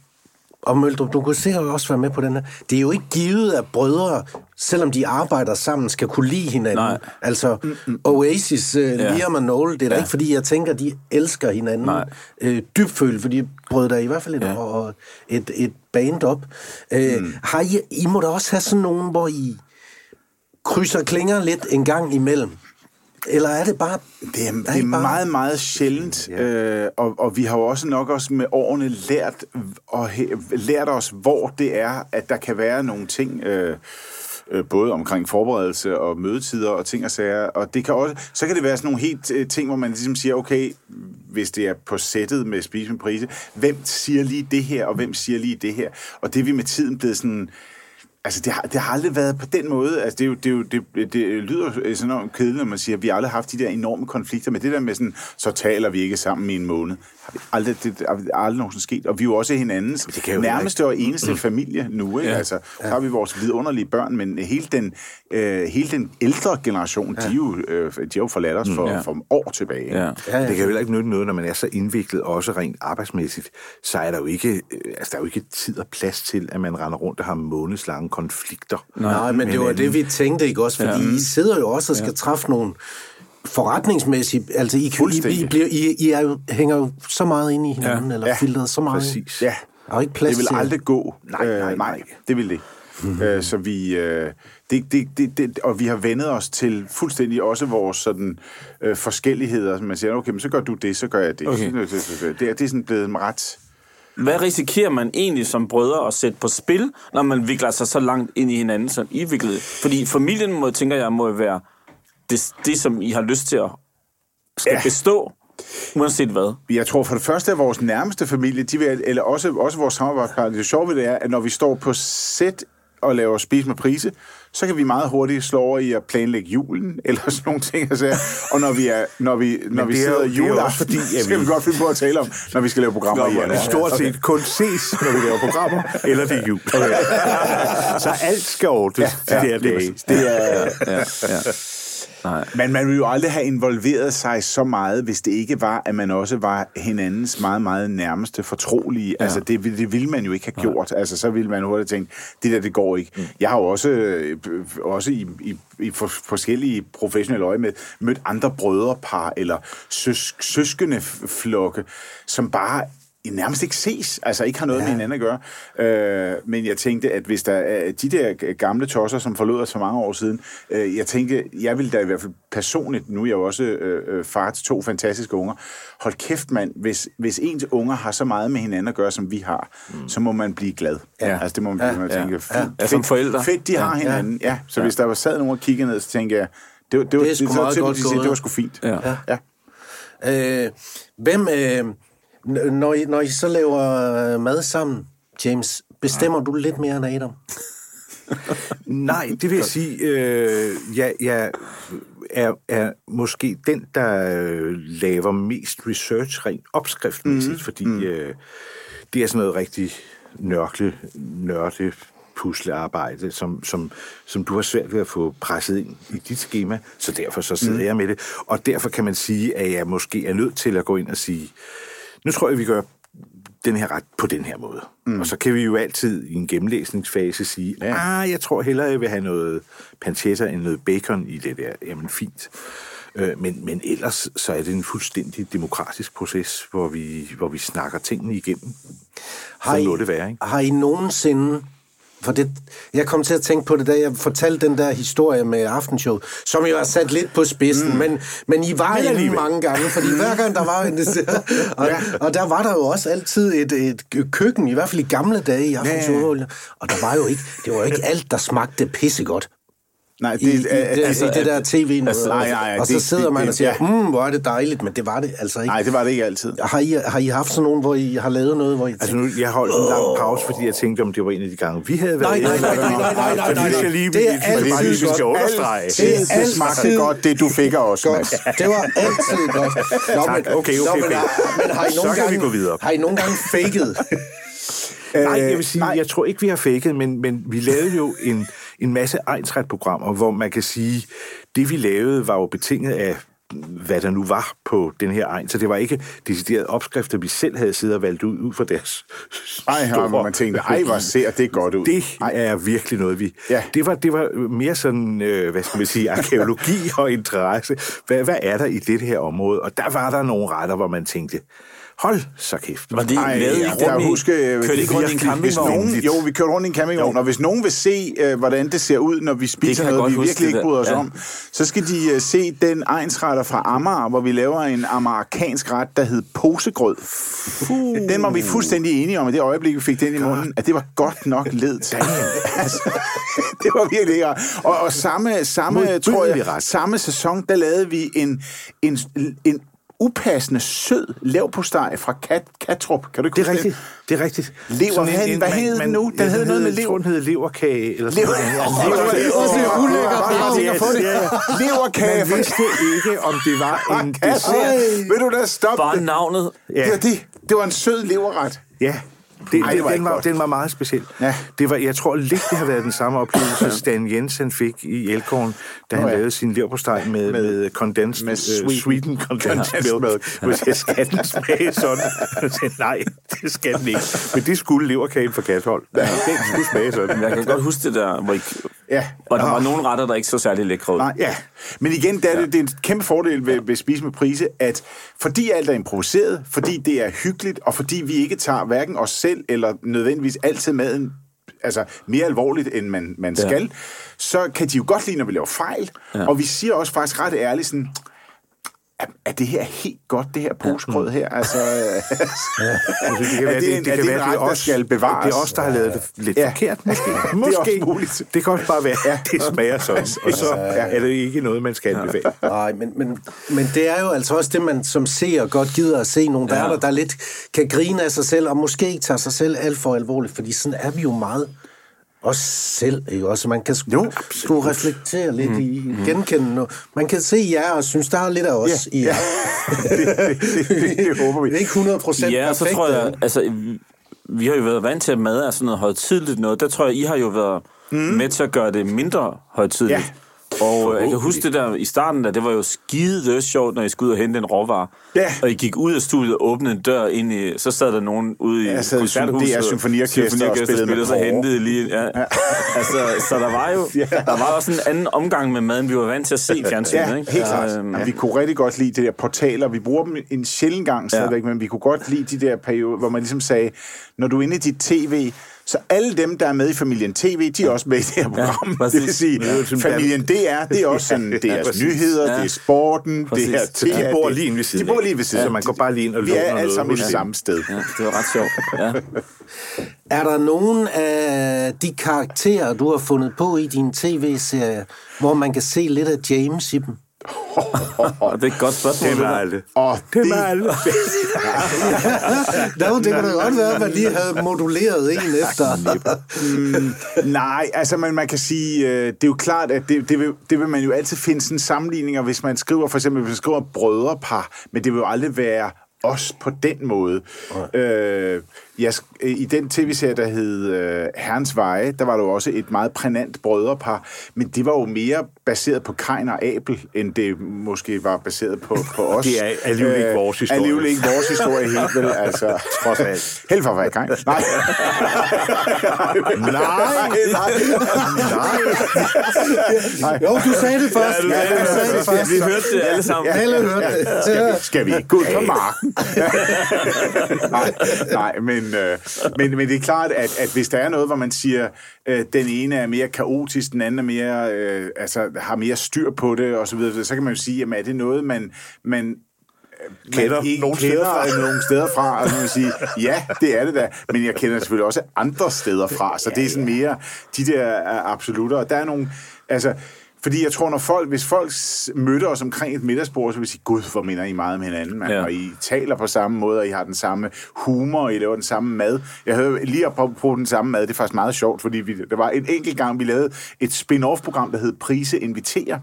og Møldrup, du kunne sikkert også være med på den her. Det er jo ikke givet, at brødre, selvom de arbejder sammen, skal kunne lide hinanden. Nej. Altså, Mm-mm. Oasis, uh, ja. Liam og Noel, det er da ja. ikke, fordi jeg tænker, de elsker hinanden Nej. øh, dybfølt, for de brød der i hvert fald et, ja. og et, et band op. Øh, mm. har I, I må da også have sådan nogen, hvor I krydser klinger lidt en gang imellem. Eller er det bare... Det er, det er bare... meget, meget sjældent, ja. øh, og, og vi har jo også nok også med årene lært, og lært os, hvor det er, at der kan være nogle ting... Øh, øh, både omkring forberedelse og mødetider og ting og sager. Og det kan også, så kan det være sådan nogle helt øh, ting, hvor man ligesom siger, okay, hvis det er på sættet med Spise med Prise, hvem siger lige det her, og hvem siger lige det her? Og det er vi med tiden blevet sådan Altså, det har, det har aldrig været på den måde. Altså, det, er jo, det, er jo, det, det lyder øh, sådan noget kedeligt, når man siger, at vi aldrig har haft de der enorme konflikter, men det der med sådan, så taler vi ikke sammen i en måned, aldrig, det har aldrig nogensinde sket. Og vi er jo også hinandens det nærmeste og eneste mm. familie nu. Ikke? Ja. Altså, så har vi vores vidunderlige børn, men hele den, øh, hele den ældre generation, ja. de, er jo, øh, de er jo forladt os for, ja. for år tilbage. Ja. Ja, ja. Det kan jo heller ikke nytte noget, når man er så indviklet, også rent arbejdsmæssigt, så er der jo ikke, øh, altså, der er jo ikke tid og plads til, at man render rundt og har månedslange konflikter. Nej, Nej men det var det, vi tænkte, ikke også? Fordi ja. I sidder jo også og skal ja. træffe nogle forretningsmæssigt, altså I, I, I, bliver, I, I er jo, hænger jo så meget ind i hinanden, ja. eller ja. filtret så meget. Præcis. Ja. Er ikke plads det vil aldrig gå. Nej, nej, øh, nej. Det vil det. Mm-hmm. Øh, så vi, øh, det, det, det, det, og vi har vendet os til fuldstændig også vores sådan, øh, forskelligheder. Man siger, okay, men så gør du det, så gør jeg det. Okay. Det, det, det, er, det er sådan blevet ret hvad risikerer man egentlig som brødre at sætte på spil, når man vikler sig så langt ind i hinanden, som I viklede? Fordi familien, må, tænker jeg, må være det, det, som I har lyst til at skal ja. bestå, uanset hvad. Jeg tror for det første, at vores nærmeste familie, de vil, eller også, også vores samarbejdspartner, det sjove ved det er, at når vi står på sæt og laver spis med prise, så kan vi meget hurtigt slå over i at planlægge julen, eller sådan nogle ting. Altså. Og når vi, er, når vi, når vi sidder juleaften, fordi, ja, så kan vi godt finde på at tale om, når vi skal lave programmer i januar. Stort set okay. kun ses, når vi laver programmer, eller det er jul. Okay. så alt skal ordnes ja, ja, det er det. Det er, ja, ja. Nej. Men man ville jo aldrig have involveret sig så meget, hvis det ikke var, at man også var hinandens meget, meget nærmeste fortrolige. Ja. Altså, det, det ville man jo ikke have gjort. Altså, så ville man hurtigt tænke, det der, det går ikke. Mm. Jeg har jo også, øh, også i, i, i for, forskellige professionelle øje med, mødt andre brødrepar eller søs, søskende flokke, som bare nærmest ikke ses, altså ikke har noget ja. med hinanden at gøre. Øh, men jeg tænkte, at hvis der er de der gamle tosser, som forlod os for mange år siden, øh, jeg tænkte, jeg ville da i hvert fald personligt, nu er jeg jo også øh, far til to fantastiske unger, hold kæft mand, hvis, hvis ens unger har så meget med hinanden at gøre, som vi har, mm. så må man blive glad. Ja. Altså det må man, ja. man tænke, fedt, ja. ja. som forældre. fedt de ja. har hinanden. Ja. ja. Så ja. hvis der var sad nogen og kiggede ned, så tænkte jeg, det, det, det, var, det, det, det, det, det, det var sgu fint. Ja. ja. Øh, hvem... Øh, når I, når I så laver øh, mad sammen, James, bestemmer ja. du lidt mere end Adam? Nej, det vil jeg sige, øh, jeg, jeg er, er måske den, der øh, laver mest research rent opskriftmæssigt, mm. fordi mm. Øh, det er sådan noget rigtig nørkle, nørde puslearbejde, som, som, som du har svært ved at få presset ind i dit schema, så derfor så sidder mm. jeg med det. Og derfor kan man sige, at jeg måske er nødt til at gå ind og sige, nu tror jeg, vi gør den her ret på den her måde. Mm. Og så kan vi jo altid i en gennemlæsningsfase sige, ja. ah, jeg tror hellere, jeg vil have noget pancetta end noget bacon i det der. Jamen, fint. Øh, men, men ellers så er det en fuldstændig demokratisk proces, hvor vi, hvor vi snakker tingene igennem. Har I, det være, ikke? Har I nogensinde for det, jeg kom til at tænke på det, da jeg fortalte den der historie med Aftenshow, som jo er sat lidt på spidsen, mm. men, men I var inde mange gange, fordi hver gang der var en og, ja. og der var der jo også altid et, et køkken, i hvert fald i gamle dage i Aftenshow, ja. og der var jo ikke, det var jo ikke alt, der smagte pissegodt. Nej, det, i, i, altså, i det der altså, tv noget altså, altså, nej, nej, Og så sidder det, man og siger, ja. mm, hvor er det dejligt, men det var det altså ikke. Nej, det var det ikke altid. Har I, har I haft sådan nogen, hvor I har lavet noget, hvor I Altså nu, jeg holdt en lang pause, fordi jeg tænkte, om det var en af de gange, vi havde været... Nej, nej, nej, altså, nej, nej, nej, nej, nej. Lige, det er altid godt. Vi skal understrege. Det, er altid smagte godt, det du fik af os. Det var altid godt. Nå, tak, okay, okay, okay. Men har I nogle gange, har I nogle gange faked? Øh, nej, jeg vil sige, jeg tror ikke, vi har faked, men vi lavede jo en en masse egensret-programmer, hvor man kan sige, det vi lavede var jo betinget af hvad der nu var på den her egen. Så det var ikke deciderede opskrifter, vi selv havde siddet og valgt ud, ud for deres Ej, store... hvor man tænkte, ej, hvor ser det godt ud. Det ej. er virkelig noget, vi... Ja. Det, var, det var mere sådan, øh, hvad skal man sige, arkeologi og interesse. Hvad, hvad er der i det her område? Og der var der nogle retter, hvor man tænkte, Hold så kæft. Var det Ej, med ja, jeg huske, kørte ikke rundt i en campingvogn? Jo, vi kørte rundt i en campingvogn, og hvis nogen vil se, uh, hvordan det ser ud, når vi spiser noget, vi virkelig ikke bryder os ja. om, så skal de uh, se den egensretter fra Amager, hvor vi laver en amerikansk ret, der hed posegrød. Uh. Den var vi fuldstændig enige om, i det øjeblik, vi fik den i munden, at det var godt nok ledt. altså, det var virkelig ikke og, og samme, samme, tror jeg, samme sæson, der lavede vi en, en, en upassende sød lavpostej fra Kat, Katrup. Kan du ikke det er rigtigt. Det er rigtigt. Lever, en, en, hvad hed den nu? Den hed noget med lever. Den hed leverkage. Eller lever. Det var også ulækkert. Leverkage. Man vidste ikke, om det var en dessert. Ved du da, stop Bare navnet. Det var det. Det var en sød leverret. Ja, det, Ej, det var den, var, den var meget speciel. Ja. Det var, jeg tror lidt, det har været den samme oplevelse, Stan Jensen fik i Elkorn, da han oh, ja. lavede sin leverpostej med, med, med condensed, med sweeten, uh, sweeten condensed milk. milk. Hvis jeg skal den smage sådan. Nej, det skal den ikke. Men det skulle leverkagen for Kashold. Ja. Den skulle smage sådan. Jeg kan godt huske det der, hvor I... Ja. Og der var nogle retter, der ikke så særlig lækre ud. Nej, ja. Men igen, der er det, det er en kæmpe fordel ved, ved Spise med Prise, at fordi alt er improviseret, fordi det er hyggeligt, og fordi vi ikke tager hverken os selv eller nødvendigvis altid maden altså mere alvorligt, end man, man ja. skal, så kan de jo godt lide, når vi laver fejl. Ja. Og vi siger også faktisk ret ærligt sådan, er, er det her helt godt, det her posgrød her? Altså, ja. det kan være, er det det, det kan det en ret, der skal bevares? Det er os, der har lavet det lidt ja. forkert, måske. måske. Det er også muligt. Det kan også bare være, ja. det smager sådan, og så er det ikke noget, man skal anbefale. Nej, men, men, men det er jo altså også det, man som ser godt gider at se nogle værter, ja. der lidt kan grine af sig selv, og måske ikke tager sig selv alt for alvorligt, fordi sådan er vi jo meget også selv, ikke? Også man kan sku, jo, skulle reflektere lidt mm. i, mm. genkende noget. Man kan se jer og synes, der er lidt af os ja, i jer. Ja. det, det, det, det, håber vi. Det er ikke 100 procent Ja, perfekt, så tror jeg, altså, vi har jo været vant til, at mad er sådan noget højtidligt noget. Der tror jeg, I har jo været mm. med til at gøre det mindre højtidligt. Ja. Og øh, jeg kan huske det der i starten, der, det var jo skide sjovt, når I skulle ud og hente en råvarer. Ja. Og I gik ud af studiet og åbnede en dør ind i... Så sad der nogen ude i Ja, i koncerthuset. DR Symfoniorkester og spillede med så hentede lige... Ja. altså, så der var jo der var også en anden omgang med maden, vi var vant til at se i fjernsynet. Ja, ikke? helt klart. Øhm, Ja. Vi kunne rigtig godt lide det der portaler. Vi bruger dem en sjældent gang stadigvæk, ja. men vi kunne godt lide de der perioder, hvor man ligesom sagde, når du er inde i dit tv, så alle dem, der er med i familien TV, de er også med i det her program. Ja, præcis. det vil sige, er sådan, familien DR, det er også sådan, det er præcis. nyheder, Ja. det er sporten, Præcis. det er Så De det bor lige ved siden De bor lige ved siden Så man går bare lige ind og Vi er låner alle noget sammen i samme sted. ja, det var ret sjovt. Ja. Er der nogen af de karakterer, du har fundet på i din tv-serie, hvor man kan se lidt af James i dem? Det er et godt spørgsmål. Det det er der. alle. Og Det det, er alle. Nå, det kunne da godt være, at man lige havde moduleret en efter. Nej, altså man, man kan sige, øh, det er jo klart, at det, det, vil, det vil man jo altid finde sådan sammenligninger, hvis man skriver, for eksempel hvis man skriver brødrepar, men det vil jo aldrig være os på den måde. Øh, jeg, øh, I den tv-serie, der hed øh, Herrens Veje, der var der jo også et meget prænant brødrepar, men det var jo mere baseret på Kain og Abel, end det måske var baseret på, på os. Det er alligevel ikke vores historie. Alligevel ikke vores historie helt vel, altså. Trods alt. Held for at være. Nej. nej, nej, nej. Jo, du sagde det først. Ja, du Ja, sagde du sagde det først. Vi hørte det alle sammen. Alle hørte det. Skal vi, skal vi gå ud på marken? nej, nej men, øh, men, men det er klart, at, at hvis der er noget, hvor man siger, øh, den ene er mere kaotisk, den anden er mere, øh, altså, har mere styr på det, og så videre, så kan man jo sige, jamen er det noget, man, man Kender man ikke nogle kender steder fra. nogle steder fra, og så man sige, ja, det er det da, men jeg kender selvfølgelig også andre steder fra, så det er sådan mere de der øh, absolutter, og der er nogle, altså, fordi jeg tror, når folk, hvis folk mødte os omkring et middagsbord, så vil de sige, gud, hvor minder I meget om hinanden, man. Ja. Ja. og I taler på samme måde, og I har den samme humor, og I laver den samme mad. Jeg havde lige på, på den samme mad, det er faktisk meget sjovt, fordi vi, der var en enkelt gang, vi lavede et spin-off-program, der hed Prise Inviterer,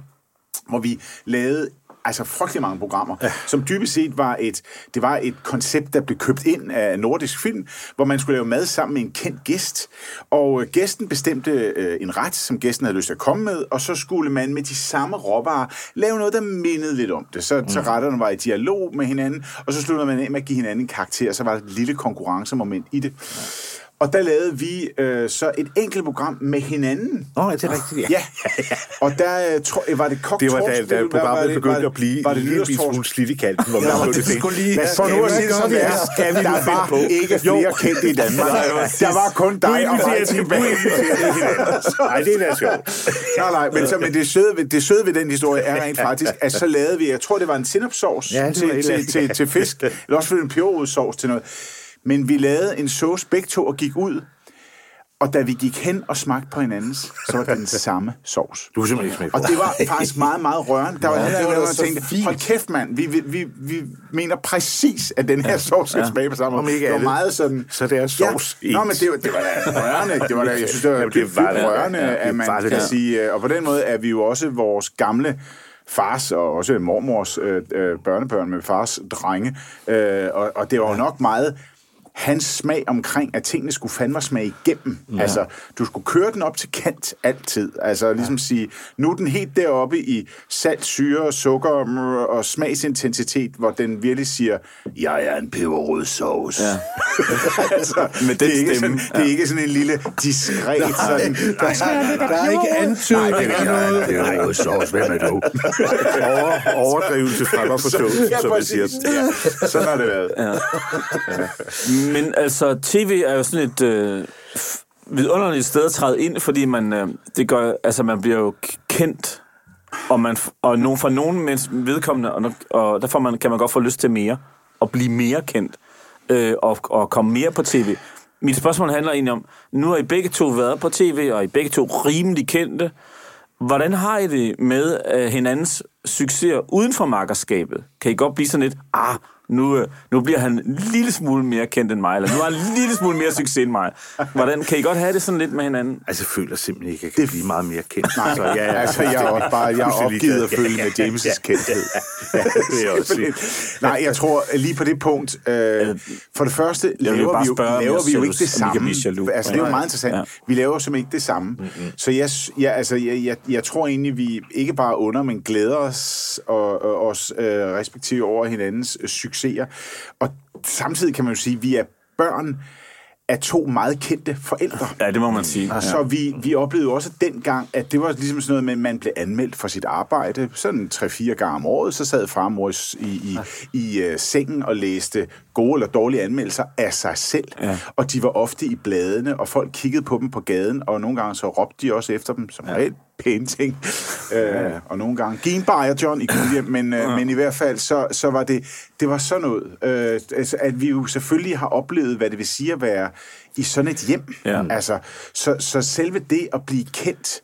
hvor vi lavede altså frygtelig mange programmer, ja. som dybest set var et, det var et koncept, der blev købt ind af Nordisk Film, hvor man skulle lave mad sammen med en kendt gæst, og øh, gæsten bestemte øh, en ret, som gæsten havde lyst til at komme med, og så skulle man med de samme råvarer lave noget, der mindede lidt om det. Så, mm. så retterne var i dialog med hinanden, og så sluttede man af med at give hinanden en karakter, så var der et lille konkurrencemoment i det. Og der lavede vi øh, så et enkelt program med hinanden. Nå, ja, det er rigtigt, ja. Ja, og der øh, tror, var det kok Det var da, da programmet det- begyndte var- at blive var en det lille nytårstorsk? smule slidt i kanten, hvor man Ja, det det skulle tænkte, lige- For nu at sige det som det er, skal vi der var på? ikke flere kendte i Danmark. Der var kun dig og mig tilbage. Nej, det er da sjovt. Nej, nej, men, så, men det, søde ved, det søde ved den historie er rent faktisk, at så lavede vi, jeg tror det var en sinapsauce Ja, det til, til, til fisk, eller også en peberodsauce til noget. Men vi lavede en sauce begge to og gik ud, og da vi gik hen og smagte på hinandens, så var det den samme sovs. Du er simpelthen ikke smagt Og det var faktisk meget, meget rørende. Der var, Ja, ja, det der var var så tænkte, fint. hold kæft mand, vi, vi, vi, vi mener præcis, at den her sovs skal smage på samme måde. Det var meget sådan... Så det er sovs Ja. Nå, men det var, det var da rørende. Det var da, jeg synes, det var, Jamen, det var var det. rørende, Ja, ja, at man var kan ja. sige... øh, Og på den måde er vi jo også vores gamle fars og også mormors øh, øh, børnebørn med fars drenge. Øh, og, og det var jo nok meget hans smag omkring, at tingene skulle fandme smage igennem. Ja. Altså, du skulle køre den op til kant altid. Altså, ligesom sige, nu er den helt deroppe i salt, syre, sukker mm, og smagsintensitet, hvor den virkelig siger, jeg er en peberrød sovs. Ja. altså, Med den det, er ikke stemme. sådan, det er ikke sådan en lille diskret sådan... Nej, Der er ikke antydning noget. Det er jo sovs, hvem er du? Over, overdrivelse fremmer for tog, Ja, som præcis. siger. Ja, sådan har det været. Ja. Men altså, tv er jo sådan et øh, vidunderligt sted at træde ind, fordi man, øh, det gør, altså, man bliver jo kendt, og, man, og nogen, for nogen mens vedkommende, og, og der får man, kan man godt få lyst til mere, og blive mere kendt, øh, og, og komme mere på tv. Mit spørgsmål handler egentlig om, nu har I begge to været på tv, og I begge to rimelig kendte. Hvordan har I det med øh, hinandens succeser uden for markerskabet? Kan I godt blive sådan lidt, ah, nu, øh, nu bliver han en lille smule mere kendt end mig, eller nu har han en lille smule mere succes end mig. Hvordan, kan I godt have det sådan lidt med hinanden? Altså, jeg føler simpelthen ikke, at jeg kan blive meget mere kendt. Nej, så, ja, altså, jeg er også bare, jeg er opgivet at følge med James' kendthed. Ja, det er også. Nej, jeg tror lige på det punkt, øh, for det første laver bare vi jo, spørge, om laver jeg vi jo ikke det samme. Altså, det er jo Ja. meget interessant. Ja. Vi laver jo simpelthen ikke det samme. Mm-hmm. Så jeg, ja, altså, jeg, jeg, jeg tror egentlig, vi ikke bare under, men glæder os og, og os øh, respektive over hinandens øh, succeser. Og samtidig kan man jo sige, at vi er børn af to meget kendte forældre. Ja, det må man sige. Ja. Så vi, vi oplevede jo også dengang, at det var ligesom sådan noget med, at man blev anmeldt for sit arbejde. Sådan 3-4 gange om året, så sad far og mor i, i, i, i uh, sengen og læste gode eller dårlige anmeldelser af sig selv. Ja. Og de var ofte i bladene, og folk kiggede på dem på gaden, og nogle gange så råbte de også efter dem, som ja. regel pæne ting. Ja. Uh, og nogle gange, giv en bajer, John, i hjem, men, uh, ja. men i hvert fald, så, så var det, det var sådan noget, uh, altså, at vi jo selvfølgelig har oplevet, hvad det vil sige at være i sådan et hjem. Ja. Altså, så, så selve det at blive kendt,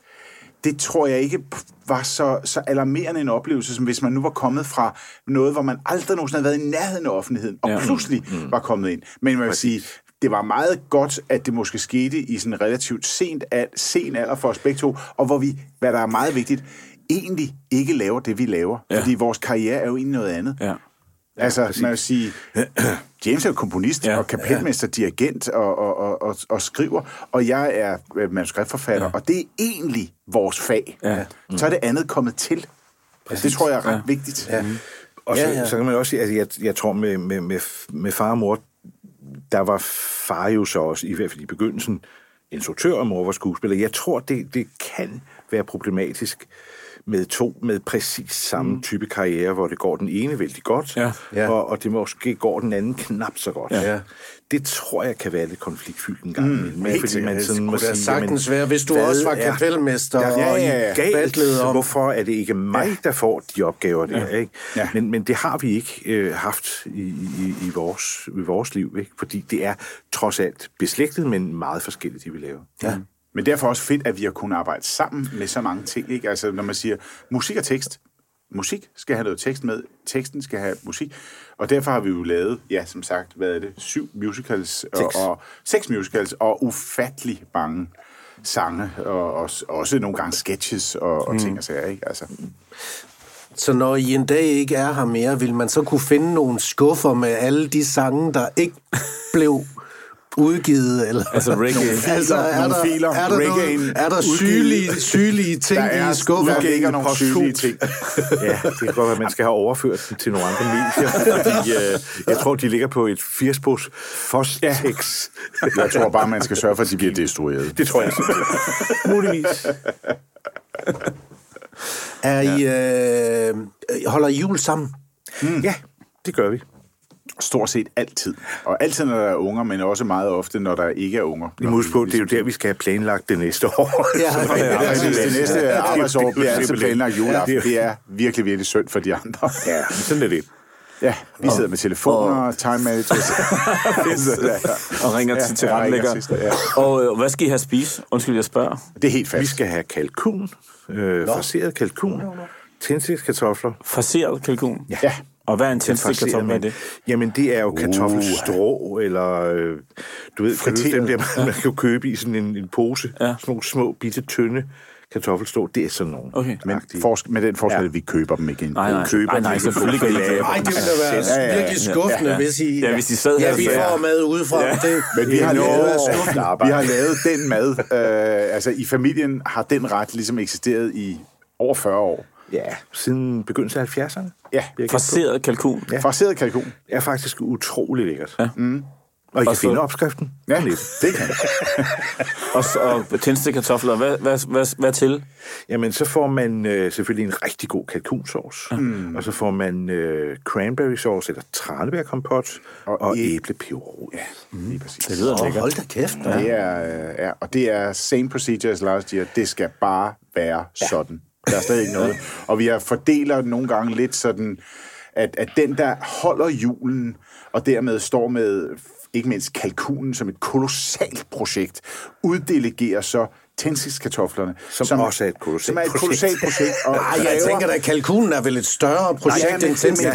det tror jeg ikke var så, så alarmerende en oplevelse, som hvis man nu var kommet fra noget, hvor man aldrig nogensinde havde været i nærheden af offentligheden, og ja. pludselig mm. var kommet ind. Men man vil sige, det var meget godt, at det måske skete i sådan relativt sent al, sen alder for os begge to, og hvor vi, hvad der er meget vigtigt, egentlig ikke laver det, vi laver. Ja. Fordi vores karriere er jo egentlig noget andet. Ja. Altså, man vil sige, James er jo komponist Ja, og kapelmester, dirigent og, og, og, og, og skriver, og jeg er øh, manuskriptforfatter, ja. og det er egentlig vores fag. Ja. Så er det andet kommet til. Altså, det tror jeg er ret Ja. vigtigt. Ja. Og så, Ja, ja, så kan man også sige, at jeg, jeg tror med, med, med, med far og mor, der var far jo så også, i hvert fald i begyndelsen, instruktør, og mor var skuespiller. Jeg tror, det, det kan være problematisk med to med præcis samme mm. type karriere, hvor det går den ene vældig godt, Ja. Ja. Og, og det måske går den anden knap så godt. Ja. Det tror jeg kan være lidt konfliktfyldt en gang imellem. helt fordi sikkert. man sådan må sige, sagtens jamen, være, hvis du også var er- kapelmester Ja, ja, og ja, ja. i Galt. battlet om... Hvorfor er det ikke mig, der får de opgaver der? Ikke? Ja. Men, men det har vi ikke øh, haft i, i, i, vores, i vores liv, ikke? fordi det er trods alt beslægtet, men meget forskelligt, det vi laver. Ja. Men derfor også fedt, at vi har kunnet arbejde sammen med så mange ting. Ikke? Altså, når man siger musik og tekst. Musik skal have noget tekst med, teksten skal have musik. Og derfor har vi jo lavet, ja, som sagt, hvad er det, syv musicals og, Seks. og seks musicals og ufattelig mange sange, og også, også nogle gange sketches og, og ting og sager, ikke? Altså, Så når I en dag ikke er her mere, vil man så kunne finde nogle skuffer med alle de sange, der ikke blev udgivet? Eller? Altså reggae. altså, er nogle der, filer, er der, reggaen noget, er der sygelige, sygelige ting der er, i skuffer? der ligger nogle sygelige ting. Ja, det kan godt være, at man skal have overført den til nogle andre medier, fordi øh, jeg tror, de ligger på et firspos Fostex. Jeg tror bare, man skal sørge for, at de bliver destrueret. Det tror jeg. Muligvis. Er I, øh, holder I jul sammen? Ja, det gør vi. Stort set altid. Og altid, når der er unger, men også meget ofte, når der ikke er unger. Vi må på, det er jo der, vi skal have planlagt det næste år. Ja. Så- Ja, præcis. Det næste arbejdsår bliver altid planlagt juleaften. Ja, det er- Det er virkelig, virkelig synd for de andre. Ja, sådan er det. Ja, vi sidder med telefoner og time managers. og ringer Ja, til ja, tilrettelægger. sidst, ja. Og øh, hvad skal I have spise? Undskyld, jeg spørger. Det er helt Vi fast. skal have kalkun, øh, fraseret kalkun, tændstikskartofler. Farseret kalkun? Ja. Og hvad er en Farceret tændstikkartoffel med det? Jamen, det er jo kartoffelstrå, eller øh, du ved, kan du huske dem der, man, man kan købe i sådan en, en pose, Ja. sådan nogle små, bitte, tynde kartoffelstrå. Det er sådan nogle. Okay. Men forsk- med den forskel, at vi køber dem ikke ind. Nej, nej, køber nej, nej, selvfølgelig ikke det. Nej, det ville da være Ja, ja, ja. virkelig skuffende, Ja, ja. hvis I... Ja, hvis de sad her Ja, vi får mad udefra. Ja. Det, Men vi har, lavet, vi har lavet den mad. Øh, altså, i familien har den ret ligesom eksisteret i over 40 år. Ja, siden begyndelsen af 70'erne. Ja. Farseret kalkun? Ja. Farseret kalkun. Det er faktisk utrolig lækkert. Ja. Mm. Og I kan finde opskriften. Ja, det kan Og, og tændstikkartofler. Hvad, hvad, hvad, hvad til? Jamen, så får man øh, selvfølgelig en rigtig god kalkunsauce. Mm. Og så får man øh, cranberry sauce eller tranebærkompot og, Og æblepeberrod. Ja. Lige præcis. Det lyder lækkert. hold da kæft. Det er, øh, ja, og det er same procedure as last year. Det skal bare være ja. sådan. Der er stadig ikke noget. Og vi er fordeler nogle gange lidt sådan, at, at den, der holder julen, og dermed står med ikke mindst kalkunen som et kolossalt projekt, uddelegerer så tændstikskartoflerne. Som også er et kolossalt Som er et projekt. kolossalt projekt. Og Ej, jeg kræver- tænker da, at kalkunen er vel et større projekt Nej, ja, men, end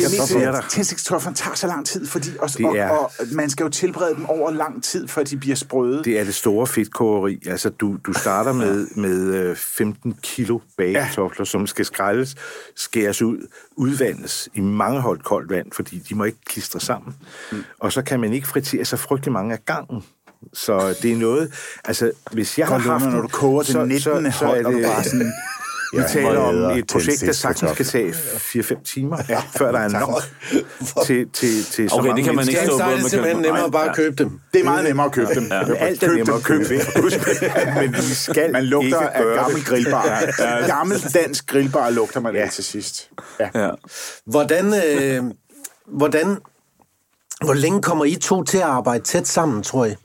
er mest, tændstikkartofferne tager så lang tid, fordi også, Det og, er- og, man skal jo tilberede dem over lang tid, før de bliver sprøde. Det er det store fedtkogeri. Altså, du, du starter med, med øh, 15 kilo bagekartofler, som skal skrælles, skæres ud, udvandes i mange hold koldt vand, fordi de må ikke klistre sammen. Mm. Og så kan man ikke fritere så frygtelig mange af gangen. Så det er noget... Altså, hvis jeg har Godt, haft... når du koger til 19. hold, og du bare sådan... Vi Ja, taler om et projekt, der sagtens kan tage 4-5 timer, ja, før der er nok til, til, til så Okay, mange det kan man ikke mennesker. stå Så er både det med simpelthen nemmere bare at købe dem. Det er meget nemmere at købe dem. Men alt er nemmere at købe væk. Men vi skal Man lugter ikke af gøre gammel det. grillbar. Gammel dansk grillbar lugter man af til sidst. Ja. Ja. Hvordan, øh, hvordan, hvor længe kommer I to til at arbejde tæt sammen, tror jeg?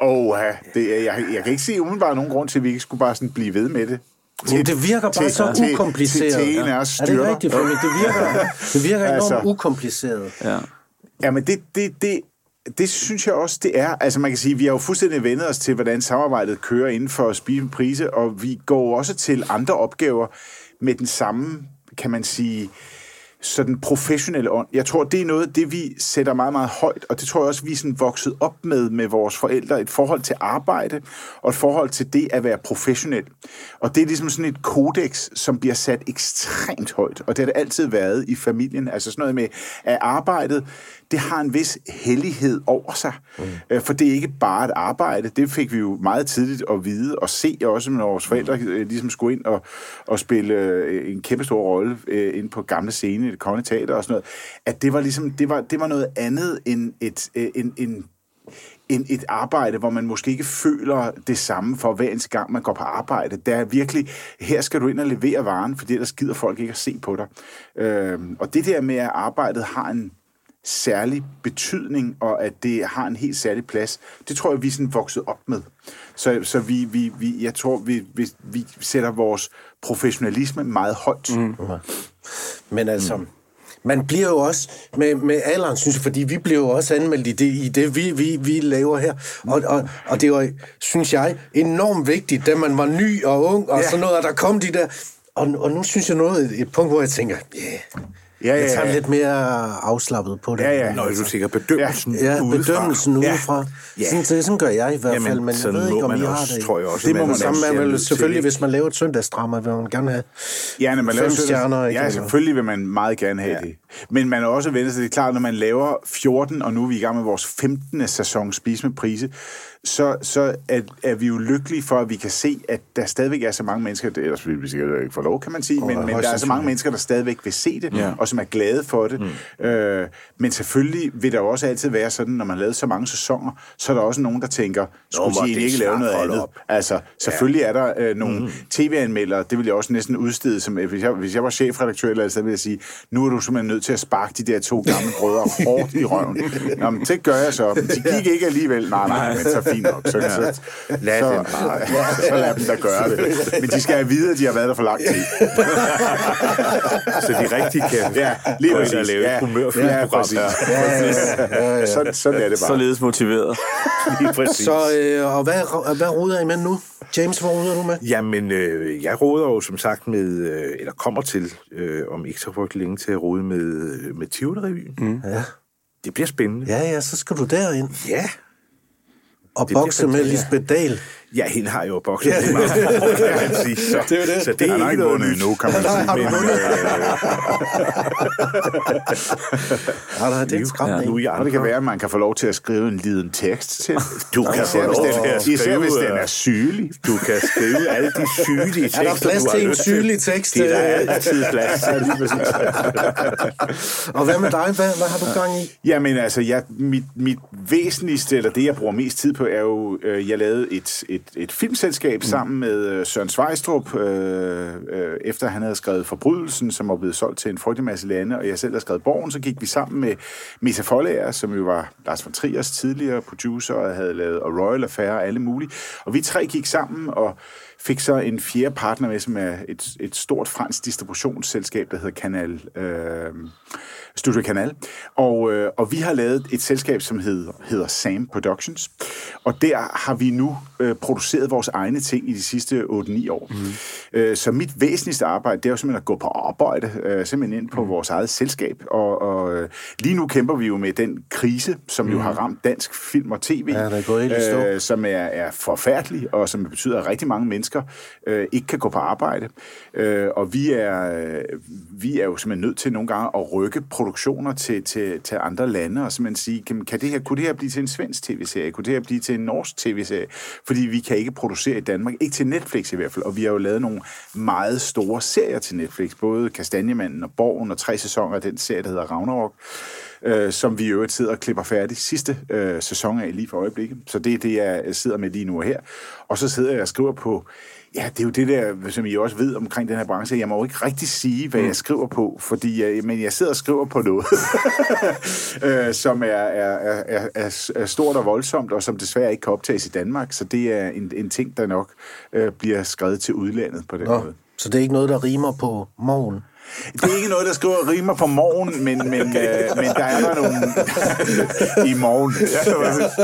Og det, er- jeg, jeg kan ikke se umiddelbart nogen grund til, at vi ikke skulle bare sådan blive ved med det. Jamen, det virker bare til- så til- ukompliceret. til- til en af os Er det rigtigt, Flemming? Det virker, det virker enormt Altså. ukompliceret. Ja. Jamen, det, det, det, det synes jeg også, det er. Altså, man kan sige, vi har jo fuldstændig vendet os til, hvordan samarbejdet kører inden for Spise med Prise, og vi går også til andre opgaver med den samme, kan man sige, sådan professionelle ånd. Jeg tror, det er noget det, vi sætter meget, meget højt, og det tror jeg også, vi er sådan vokset op med med vores forældre. Et forhold til arbejde, og et forhold til det at være professionel. Og det er ligesom sådan et kodex, som bliver sat ekstremt højt, og det har det altid været i familien. Altså sådan noget med, at arbejdet, det har en vis hellighed over sig. Mm. For det er ikke bare et arbejde. Det fik vi jo meget tidligt at vide og se også, når vores forældre øh, ligesom skulle ind og, og spille øh, en kæmpe stor rolle øh, ind på gamle scene i det kongelige teater og sådan noget. At det var ligesom, det var, det var noget andet end et, øh, en, en, end et arbejde, hvor man måske ikke føler det samme for hver eneste gang, man går på arbejde. Der er virkelig, her skal du ind og levere varen, for ellers gider folk ikke at se på dig. Øhm, og det der med, at arbejdet har en særlig betydning, og at det har en helt særlig plads, det tror jeg, vi er sådan vokset op med. Så, så vi, vi, vi, jeg tror, vi, vi, vi sætter vores professionalisme meget højt. Mm. Men altså, mm. man bliver jo også med, med alderen, synes jeg, fordi vi bliver jo også anmeldt i det, i det vi, vi, vi laver her. Og, og, og det var, synes jeg, enormt vigtigt, da man var ny og ung, og Ja. ja. sådan noget, og der kom de der... Og, og nu synes jeg noget, et punkt, hvor jeg tænker, yeah, Ja, jeg ja, tager ja. lidt mere afslappet på det. Ja, ja. Når du tænker bedømmelsen Ja, udefra. bedømmelsen Ja. udefra. Ja. Sådan, så- sådan gør jeg i hvert Jamen, fald, men jeg ved ikke, om man I har også, det. tror jeg også, det man må man sammen til vel, selvfølgelig, hvis man laver et søndagsdrama, vil man gerne have Ja, når man laver fem søndags- stjerner. Ja, selvfølgelig vil man meget gerne have ja. det. Men man er også vendt sig, det er klart, når man laver 14, og nu er vi i gang med vores 15. sæson Spise med Prise, så, så er, er vi jo lykkelige for, at vi kan se, at der stadigvæk er så mange mennesker, det, ellers vil vi sikkert ikke få lov, kan man sige, men, men højst der er så mange mennesker, der stadigvæk vil se det, Ja. og som er glade for det. Mm. Øh, men selvfølgelig vil der jo også altid være sådan, når man har lavet så mange sæsoner, så er der også nogen, der tænker, skulle de egentlig ikke lave noget andet? op. Altså, selvfølgelig er der øh, nogle mm. tv-anmeldere, det vil jeg også næsten udstede, som, øh, hvis, jeg, hvis jeg var chefredaktør eller andet, så ville jeg sige, nu er du simpelthen nødt til at sparke de der to gamle brødre hårdt i røven. Nå, men det gør jeg så. Men de gik ikke alligevel. Nej, nej, men så fint nok. Så, så, Lad så, dem bare. så lad dem da gøre det. Men de skal have vide, at de har været der for lang tid. Så de rigtig kan Ja, lige gå ind præcis. og lave Ja, et humørfyldt ja, program. præcis. Sådan, sådan er det bare. Således motiveret. Lige præcis. Så, øh, og hvad, hvad ruder I med nu? James, hvad ruder du med? Jamen, øh, jeg råder jo som sagt med, øh, eller kommer til, øh, om ikke så frygtelig længe, til at rode med, øh, med Tivoli-revyen. Mm. Ja. Det bliver spændende. Ja, ja, så skal du derind Ja. Og bokse med. Lisbeth Dahl. Ja, hende har jo bokset ja. meget, kan man sige. Så, Det er det. Så det er Han har ikke vundet endnu, kan man sige. Men, øh, Ja, der er det skræmt, Nu er jeg Og det kan være, at man kan få lov til at skrive en liden tekst til. Du kan få Især hvis lov den, til at især skrive, hvis den øh, er sygelig. Du kan skrive alle de sygelige tekster, Er der plads til en sygelig tekst? Det er der øh? altid plads til. Og hvad med dig? Hvad, hvad har du gang i? Jamen altså, jeg, mit, mit væsentligste, eller det jeg bruger mest tid på, er jo, øh, jeg lavede et, et, et filmselskab mm. sammen med øh, Søren Svejstrup, øh, øh, efter han havde skrevet Forbrydelsen, som var blevet solgt til en frygtelig masse lande, og jeg selv havde skrevet Borgen, så gik vi sammen med Meta Folager, som jo var Lars von Triers tidligere producer, og havde lavet og Royal Affair og alle mulige. Og vi tre gik sammen og fik så en fjerde partner med, som er et, et stort fransk distributionsselskab, der hedder Canal, øh, Studio Canal. Og, øh, og vi har lavet et selskab, som hedder, hedder Sam Productions. Og der har vi nu øh, produceret vores egne ting i de sidste 8-9 år. Mm. Øh, så mit væsentligste arbejde, det er jo simpelthen at gå på arbejde, øh, simpelthen ind på mm. vores eget selskab. Og, og øh, lige nu kæmper vi jo med den krise, som mm. jo har ramt dansk film og tv, Ja, der er gået helt stå. øh, som er, er forfærdelig, og som betyder, at rigtig mange mennesker øh, ikke kan gå på arbejde. Øh, og vi er, øh, vi er jo simpelthen nødt til nogle gange at rykke produktioner til, til, til andre lande, og simpelthen sige, kan, kan det her, kunne det her blive til en svensk tv-serie? Kunne det her blive til en norsk tv-serie? Fordi vi kan ikke producere i Danmark, ikke til Netflix i hvert fald, og vi har jo lavet nogle meget store serier til Netflix, både Kastanjemanden og Borgen, og tre sæsoner af den serie, der hedder Ragnarok øh, som vi i øvrigt sidder og klipper færdig sidste øh, sæson af lige for øjeblikket. Så det er det, jeg sidder med lige nu og her. Og så sidder jeg og skriver på, ja, det er jo det der, som I også ved omkring den her branche. Jeg må jo ikke rigtig sige, hvad jeg skriver på, fordi jeg, men jeg sidder og skriver på noget, øh, som er, er, er, er, er stort og voldsomt, og som desværre ikke kan optages i Danmark. Så det er en, en ting, der nok øh, bliver skrevet til udlandet på den Nå, måde. så det er ikke noget, der rimer på morgen. Det er ikke noget, der skriver rimer på morgen, men, men, øh, men der er der nogle... I morgen.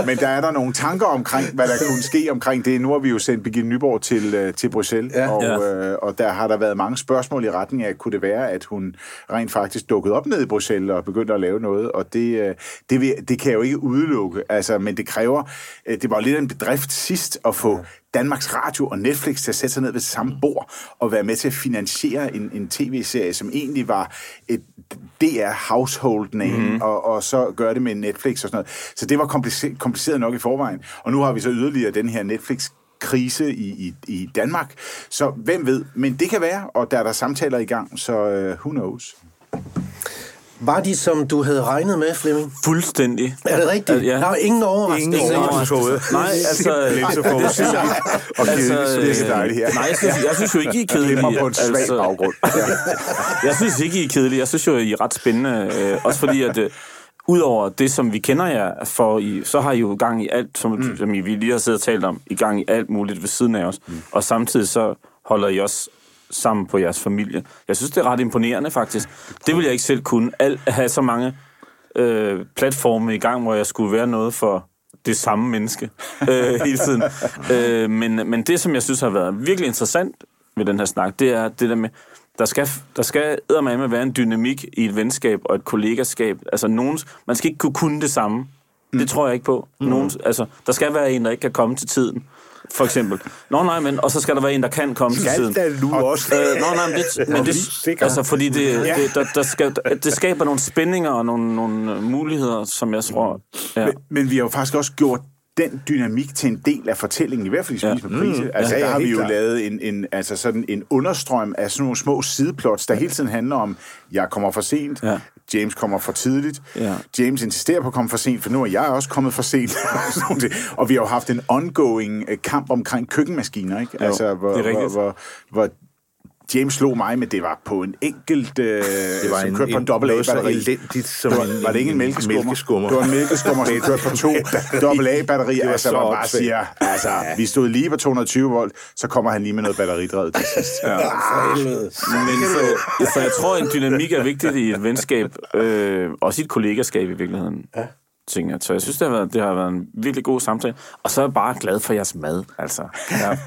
Men der er der nogle tanker omkring, hvad der kunne ske omkring det. Nu har vi jo sendt Birgitte Nyborg til, øh, til Bruxelles, Ja. og, Ja. øh, og der har der været mange spørgsmål i retning af, kunne det være, at hun rent faktisk dukkede op ned i Bruxelles og begyndte at lave noget, og det, øh, det, vil, det kan jeg jo ikke udelukke, altså, men det kræver... øh, Det var lidt en bedrift sidst at få Danmarks Radio og Netflix til at sætte sig ned ved samme bord og være med til at finansiere en, en tv-serie, som egentlig var et DR household name, mm-hmm. og, og så gøre det med Netflix og sådan noget. Så det var kompliceret, kompliceret nok i forvejen. Og nu har vi så yderligere den her Netflix krise i, i, i Danmark. Så hvem ved? Men det kan være, og der er der samtaler i gang, så uh, who knows? Var de, som du havde regnet med, Flemming? Fuldstændig. Er det rigtigt? Ja. Der er ingen overraskelse. Ingen overraskelse. Nej, altså... Lidt så forudsigeligt og kedeligt, så det er dejligt her. Nej, jeg synes, jeg synes jo ikke, I er kedelige. Glemmer på en svag altså, baggrund. Jeg synes ikke, I er kedelige. Jeg synes jo, I er ret spændende. Øh, også fordi, at øh, udover det, som vi kender jer for, I, så har I jo gang i alt, som, mm. som I vi lige har siddet og talt om, i gang i alt muligt ved siden af os. Mm. Og samtidig så holder I også sammen på jeres familie. Jeg synes, det er ret imponerende, faktisk. Det vil jeg ikke selv kunne. Al, at have så mange øh, platforme i gang, hvor jeg skulle være noget for det samme menneske øh, hele tiden. Øh, men, men det, som jeg synes har været virkelig interessant ved den her snak, det er det der med, der skal, der skal eddermame være en dynamik i et venskab og et kollegaskab. Altså, nogens, man skal ikke kunne kunne det samme. Det tror jeg ikke på. Nogens, altså, der skal være en, der ikke kan komme til tiden. For eksempel. Nå nej, men, og så skal der være en, der kan komme til tiden. Skal der nu også? Øh, nå, nej, men det, men det, altså, fordi det, det, der, der skal, det skaber nogle spændinger og nogle, nogle øh, muligheder, som jeg tror... Ja. Men, men vi har jo faktisk også gjort den dynamik til en del af fortællingen, i hvert fald i Spis med Prise. Altså, Ja, der ja, har vi jo klart. lavet en, en, altså sådan en understrøm af sådan nogle små sideplots, der hele tiden handler om, jeg kommer for sent, Ja. James kommer for tidligt, Ja. James insisterer på at komme for sent, for nu er jeg også kommet for sent. Og vi har jo haft en ongoing øh, kamp omkring køkkenmaskiner, ikke? Jo, altså, hvor, det er hvor, hvor, hvor James slog mig, men det var på en enkelt, øh, Det var som en, kørte på en, en dobbelt noget så A-batteri. elendigt som Det var, en, var det ikke en mælkeskummer? mælkeskummer. Det var en mælkeskummer, som kørte på to dobbelt A-batterier, Det var altså, så hvor man bare siger, altså, vi stod lige på 220 volt, så kommer han lige med noget batteridrevet til sidst. Ja. Men så, så jeg tror, en dynamik er vigtigt i et venskab, øh, også i et kollegaskab i virkeligheden. Ja. Tænker jeg. Så jeg synes, det har, været, det har været en virkelig god samtale. Og så er jeg bare glad for jeres mad, altså. Ja.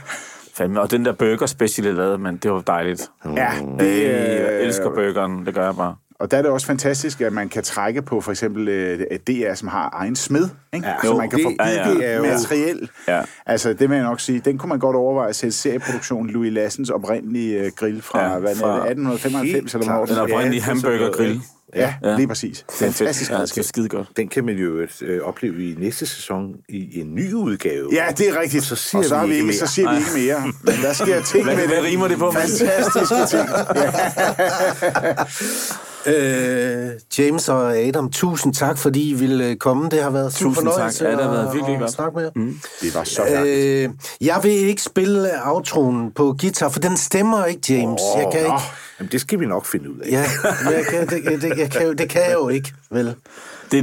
Fandme. Og den der burger special, jeg lavede, man, det var dejligt. ja, Det, det, jeg øh, elsker burgeren, det gør jeg bare. Og der er det også fantastisk, at man kan trække på for eksempel øh, DR, som har egen smed, ikke? Ja, så jo, man kan det- få ja, ja. bygget er jo- materiel. Ja. Altså, det vil jeg nok sige, den kunne man godt overveje at sætte serieproduktion Louis Lassens oprindelige øh, grill fra, Ja, ja, hvad fra- er det, 1895 eller hvornår? Den det er. oprindelige Ja, er hamburgergrill. Ja, Ja. lige præcis. Fantastisk Ja, det er skide godt. Den kan man jo øh, opleve i næste sæson i en ny udgave. Ja, det er rigtigt. Så siger og så, vi har vi ikke mere. så siger vi ikke mere. Men der sker ting Hvad, med hvad det. rimer det på? Fantastiske ting. Øh, James og Adam, tusind tak, fordi I ville øh, komme. Det har været super Tusind tak. fornøjelse Ja, det har været virkelig godt. snakke med jer. Mm. Det var så dejligt. Øh, jeg vil ikke spille outroen på guitar, for den stemmer ikke, James. Åh, jeg kan nå. ikke. Jamen, det skal vi nok finde ud af. Ja, jeg kan, det, det, jeg kan, det kan jeg jo ikke, vel?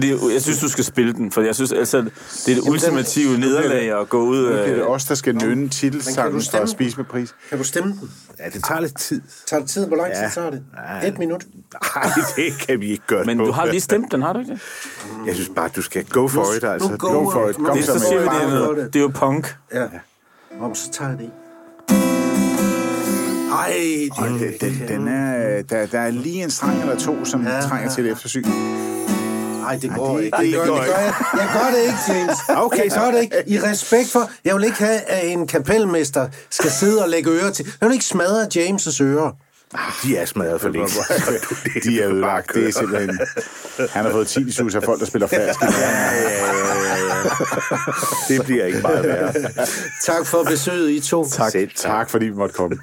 Det er det, jeg synes, du skal spille den, for jeg synes, altså, det er det ultimative nederlag at gå ud... Nu bliver det os, der skal kan titelsangen du for at spise med pris. Kan du stemme den? Ja, det tager lidt tid. Tager det tid? Hvor lang tid Ja. tager det? Ja. Et minut? Nej, det kan vi ikke gøre men på. du har lige stemt den, har du ikke det? Jeg synes bare, du skal go for it, altså. nu go- go for it. nu- Kom Det, så siger vi, det. er, noget, det. er jo punk. Ja. Om så tager jeg det. Ej, det, den, den, den er, der, der er lige en streng eller to, som ja, trænger ja, til et eftersyn. Ej, det går det- ikke. det Det, går det gør jeg. Jeg gør det ikke, James. Okay, jeg gør det ikke. I respekt for... Jeg vil ikke have, at en kapelmester skal sidde og lægge ører til... Jeg vil ikke smadre James' ører. De er smadret for længst. De er ødelagt. Det er simpelthen... Han har fået tinnitus af folk, der spiller ja, ja, ja, ja. Det bliver ikke meget værre. Tak for besøget, I to. Tak. Selv tak. Tak, fordi vi måtte komme.